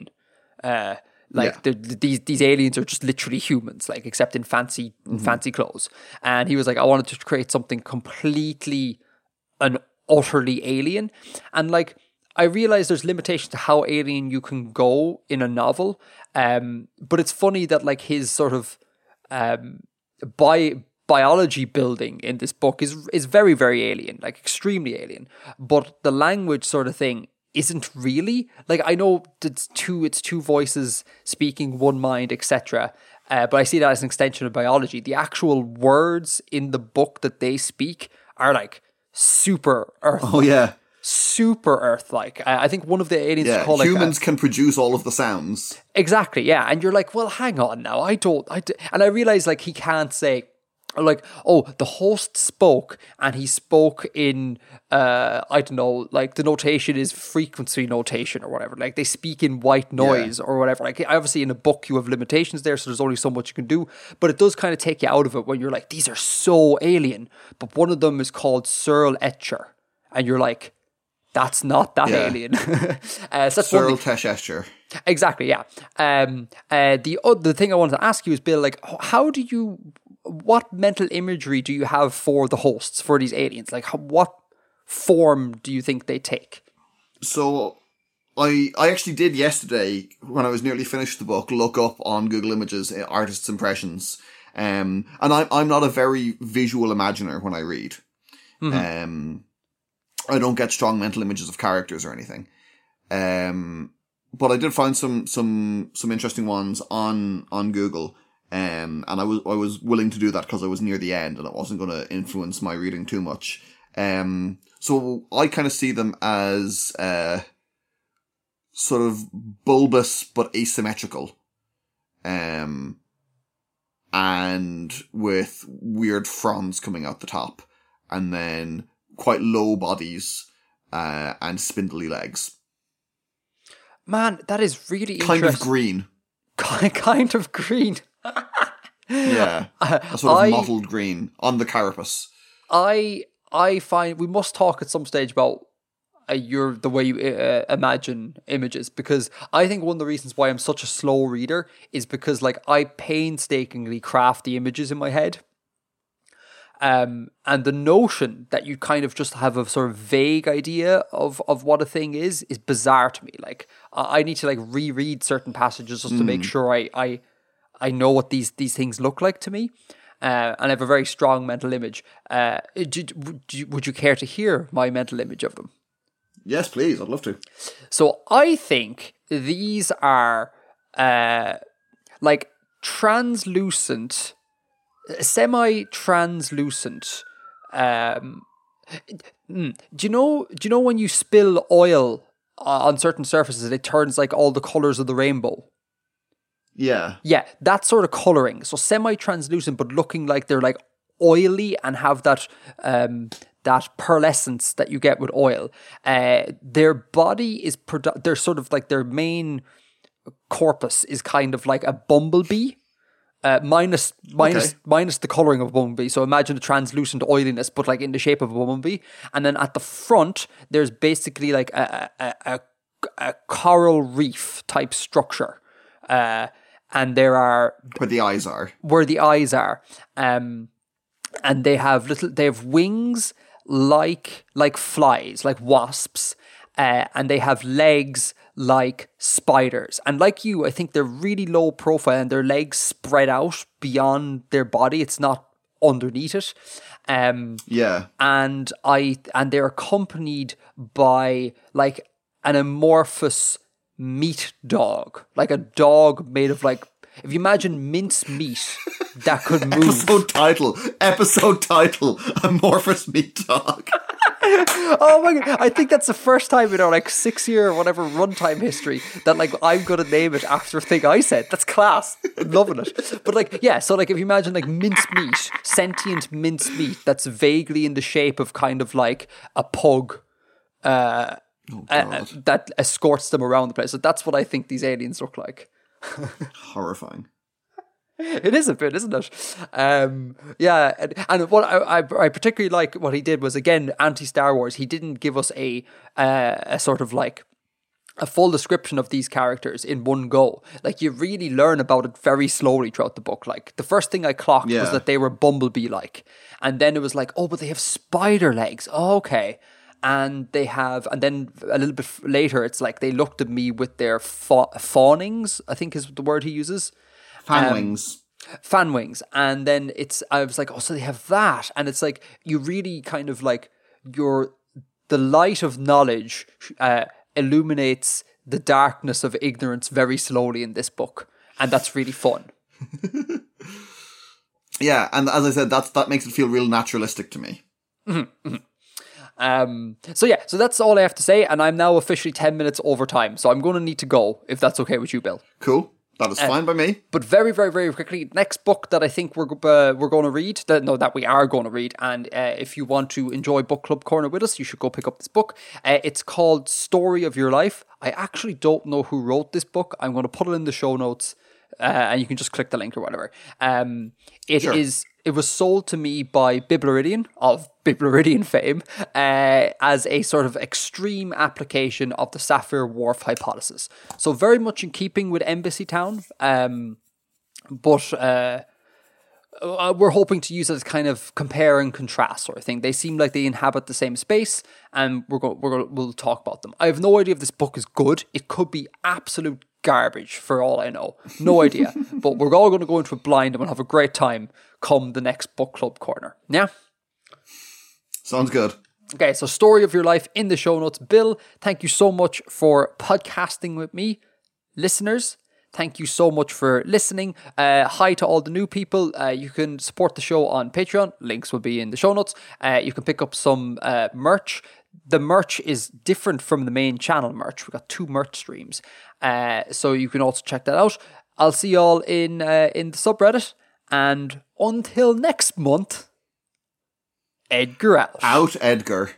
Uh, like Yeah. the, the- these these aliens are just literally humans, like except in fancy fancy clothes. And he was like, I wanted to create something completely and utterly alien. And like I realize there's limitations to how alien you can go in a novel. Um, but it's funny that like his sort of um bi- biology building in this book is is very very alien, like extremely alien. But the language sort of thing isn't really like I know it's two it's two voices speaking one mind, etc. Uh, but I see that as an extension of biology. The actual words in the book that they speak are like super earth, Oh yeah. super earth like. I, I think one of the aliens Yeah. called like, uh, Humans can produce all of the sounds. Exactly, yeah. And you're like, well, hang on now. I don't, I d-. and I realize like he can't say, like, oh, the host spoke and he spoke in, uh, I don't know, like the notation is frequency notation or whatever. Like they speak in white noise or whatever. Like obviously in a book you have limitations there, so there's only so much you can do. But it does kind of take you out of it when you're like, these are so alien. But one of them is called Searle Etcher, and you're like. That's not that Yeah. alien. uh, so that's Cyril. Tesh Exactly, yeah. Um, uh, the other thing I wanted to ask you is, Bill, like, how do you, what mental imagery do you have for the hosts for these aliens? Like, what form do you think they take? So I I actually did yesterday when I was nearly finished the book look up on Google Images uh, artists' impressions. Um, and I'm I'm not a very visual imaginer when I read. Um, I don't get strong mental images of characters or anything. Um, but I did find some some some interesting ones on on Google. Um, and I was I was willing to do that because I was near the end and it wasn't going to influence my reading too much. Um, so I kind of see them as uh, sort of bulbous but asymmetrical, um, and with weird fronds coming out the top, and then quite low bodies uh, and spindly legs, Man, that is really kind of green. Kind kind of green. Yeah, a sort of I- mottled green on the carapace. I I find we must talk at some stage about uh, your the way you uh, imagine images because I think one of the reasons why I'm such a slow reader is because like I painstakingly craft the images in my head. Um, and the notion that you kind of just have a sort of vague idea of, of what a thing is is bizarre to me. Like I, I need to like reread certain passages just to make sure I, I I know what these these things look like to me. Uh, and I have a very strong mental image. Uh, do, would, you, would you care to hear my mental image of them? Yes, please. I'd love to. So I think these are uh, like translucent, semi translucent. Um, mm, do you know? Do you know when you spill oil on certain surfaces, it turns like all the colors of the rainbow? Yeah. Yeah, that sort of coloring. So semi-translucent, but looking like they're like oily and have that um that pearlescence that you get with oil. Uh, their body is produ- they're sort of like their main corpus is kind of like a bumblebee. Uh, minus minus Okay. minus the coloring of a bumblebee. So imagine the translucent oiliness, but like in the shape of a bumblebee. And then at the front, there's basically like a a, a, a coral reef type structure. Uh, and there are Where the eyes are. where the eyes are. Um, and they have little they have wings like like flies, like wasps, uh, and they have legs like spiders. And like you, I think they're really low profile and their legs spread out beyond their body. It's not underneath it. Um, Yeah. and I and they're accompanied by like an amorphous meat dog, like a dog made of like if you imagine mince meat that could move. Episode title. Episode title. Amorphous meat dog. oh my god! I think that's the first time in our like six year or whatever runtime history that like I'm gonna name it after a thing I said. That's class. I'm loving it. But like yeah, so like if you imagine like mince meat, sentient mince meat that's vaguely in the shape of kind of like a pug. Uh, uh, that escorts them around the place. So that's what I think these aliens look like. Horrifying. It is a bit, isn't it? Um, yeah, and, and what I, I, I particularly like what he did was again anti Star Wars. He didn't give us a uh, a sort of like a full description of these characters in one go. Like you really learn about it very slowly throughout the book. Like the first thing I clocked Yeah. was that they were bumblebee like, and then it was like, oh, but they have spider legs. Oh, okay. And they have, and then a little bit later, it's like they looked at me with their fa- fawnings. I think is the word he uses Fan Um, wings. fan wings and then it's i was like oh so they have that and it's like you really kind of like your the light of knowledge uh, illuminates the darkness of ignorance very slowly in this book and that's really fun Yeah, and as I said, that's that makes it feel real naturalistic to me. Um so yeah so that's all i have to say and i'm now officially 10 minutes over time so i'm going to need to go if that's okay with you bill Cool. That is fine by me. But very, very, very quickly, next book that I think we're uh, we're going to read, that no, that we are going to read, and uh, if you want to enjoy Book Club Corner with us, you should go pick up this book. Uh, it's called Story of Your Life. I actually don't know who wrote this book. I'm going to put it in the show notes, uh, and you can just click the link or whatever. Um, it is. It was sold to me by Biblaridion of Biblaridion fame uh, as a sort of extreme application of the Sapir-Whorf hypothesis. So very much in keeping with Embassy Town. Um, but uh, uh, we're hoping to use it as kind of compare and contrast sort of thing. They seem like they inhabit the same space, and we're going we're going we'll talk about them. I have no idea if this book is good. It could be absolute garbage for all I know. No idea. but we're all going to go into a blind and we'll have a great time come the next book club corner. Yeah. Sounds good. Okay, so story of your life in the show notes. Bill, thank you so much for podcasting with me. Listeners, thank you so much for listening. Uh, hi to all the new people. Uh, you can support the show on Patreon. Links will be in the show notes. Uh, you can pick up some uh, merch. The merch is different from the main channel merch. We've got two merch streams. Uh, so you can also check that out. I'll see you all in uh, in the subreddit. And until next month, Edgar out. Out, Edgar.